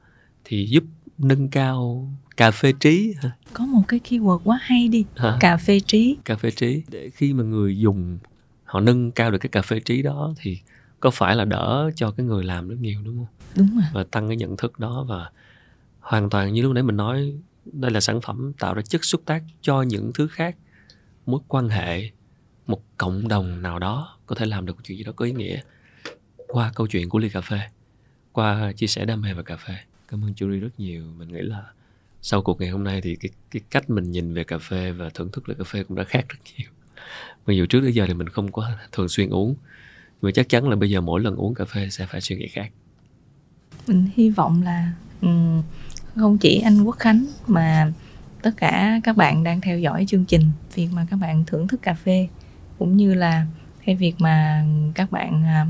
thì giúp nâng cao cà phê trí có một cái keyword quá hay đi hả? cà phê trí. Cà phê trí. Để khi mà người dùng họ nâng cao được cái cà phê trí đó thì có phải là đỡ cho cái người làm rất nhiều đúng không? Đúng rồi. Và tăng cái nhận thức đó và hoàn toàn như lúc nãy mình nói đây là sản phẩm tạo ra chất xúc tác cho những thứ khác mối quan hệ một cộng đồng nào đó có thể làm được chuyện gì đó có ý nghĩa. Qua câu chuyện của ly cà phê qua chia sẻ đam mê về cà phê. Cảm ơn Julie rất nhiều. Mình nghĩ là sau cuộc ngày hôm nay thì cái cái cách mình nhìn về cà phê và thưởng thức lại cà phê cũng đã khác rất nhiều mặc dù trước tới giờ thì mình không có thường xuyên uống, nhưng mà chắc chắn là bây giờ mỗi lần uống cà phê sẽ phải suy nghĩ khác. Mình hy vọng là ừ, không chỉ anh Quốc Khánh mà tất cả các bạn đang theo dõi chương trình, việc mà các bạn thưởng thức cà phê, cũng như là cái việc mà các bạn à,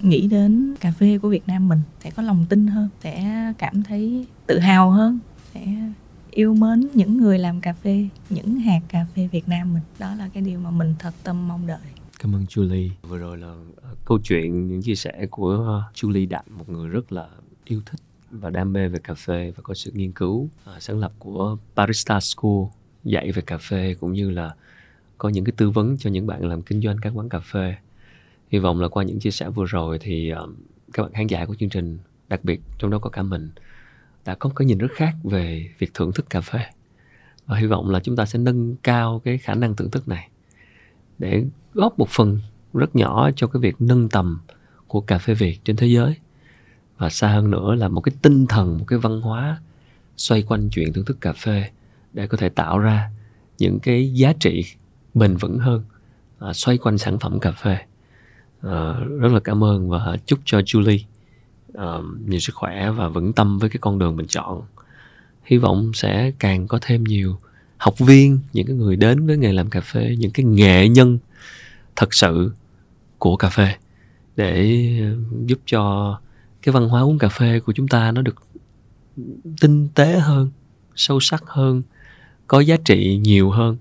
nghĩ đến cà phê của Việt Nam mình sẽ có lòng tin hơn, sẽ cảm thấy tự hào hơn, sẽ yêu mến những người làm cà phê những hạt cà phê Việt Nam mình. Đó là cái điều mà mình thật tâm mong đợi. Cảm ơn Julie. Vừa rồi là ờ, câu chuyện những chia sẻ của ờ, Julie Đặng một người rất là yêu thích và đam mê về cà phê và có sự nghiên cứu à, sáng lập của Barista School dạy về cà phê cũng như là có những cái tư vấn cho những bạn làm kinh doanh các quán cà phê. Hy vọng là qua những chia sẻ vừa rồi thì uh, các bạn khán giả của chương trình đặc biệt trong đó có cả mình đã có cái nhìn rất khác về việc thưởng thức cà phê. Và hy vọng là chúng ta sẽ nâng cao cái khả năng thưởng thức này để góp một phần rất nhỏ cho cái việc nâng tầm của cà phê Việt trên thế giới. Và xa hơn nữa là một cái tinh thần một cái văn hóa xoay quanh chuyện thưởng thức cà phê để có thể tạo ra những cái giá trị bền vững hơn à, xoay quanh sản phẩm cà phê. À, rất là cảm ơn và chúc cho Julie uh, nhiều sức khỏe và vững tâm với cái con đường mình chọn. Hy vọng sẽ càng có thêm nhiều học viên những cái người đến với nghề làm cà phê những cái nghệ nhân thật sự của cà phê để um, giúp cho cái văn hóa uống cà phê của chúng ta nó được tinh tế hơn sâu sắc hơn có giá trị nhiều hơn.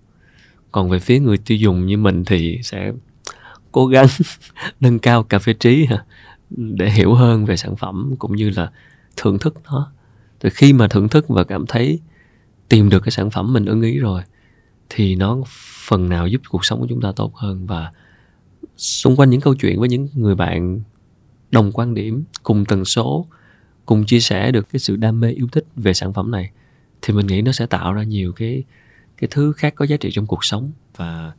Còn về phía người tiêu dùng như mình thì sẽ cố gắng (laughs) nâng cao cà phê trí để hiểu hơn về sản phẩm cũng như là thưởng thức nó. Từ khi mà thưởng thức và cảm thấy tìm được cái sản phẩm mình ưng ý rồi, thì nó phần nào giúp cuộc sống của chúng ta tốt hơn. Và xung quanh những câu chuyện với những người bạn đồng quan điểm, cùng tần số, cùng chia sẻ được cái sự đam mê yêu thích về sản phẩm này, thì mình nghĩ nó sẽ tạo ra nhiều cái cái thứ khác có giá trị trong cuộc sống. Và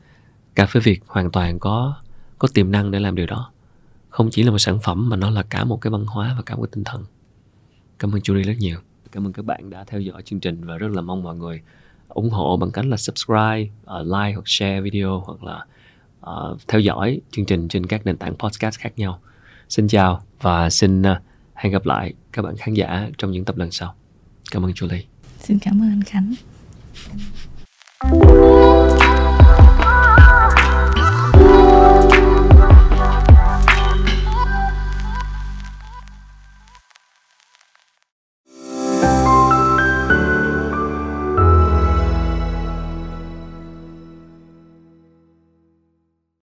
cà phê Việt hoàn toàn có có tiềm năng để làm điều đó không chỉ là một sản phẩm mà nó là cả một cái văn hóa và cả một cái tinh thần. Cảm ơn Julie rất nhiều. Cảm ơn các bạn đã theo dõi chương trình và rất là mong mọi người ủng hộ bằng cách là subscribe uh, like hoặc share video hoặc là uh, theo dõi chương trình trên các nền tảng podcast khác nhau. Xin chào và xin uh, hẹn gặp lại các bạn khán giả trong những tập lần sau. Cảm ơn Julie. Xin cảm ơn anh Khánh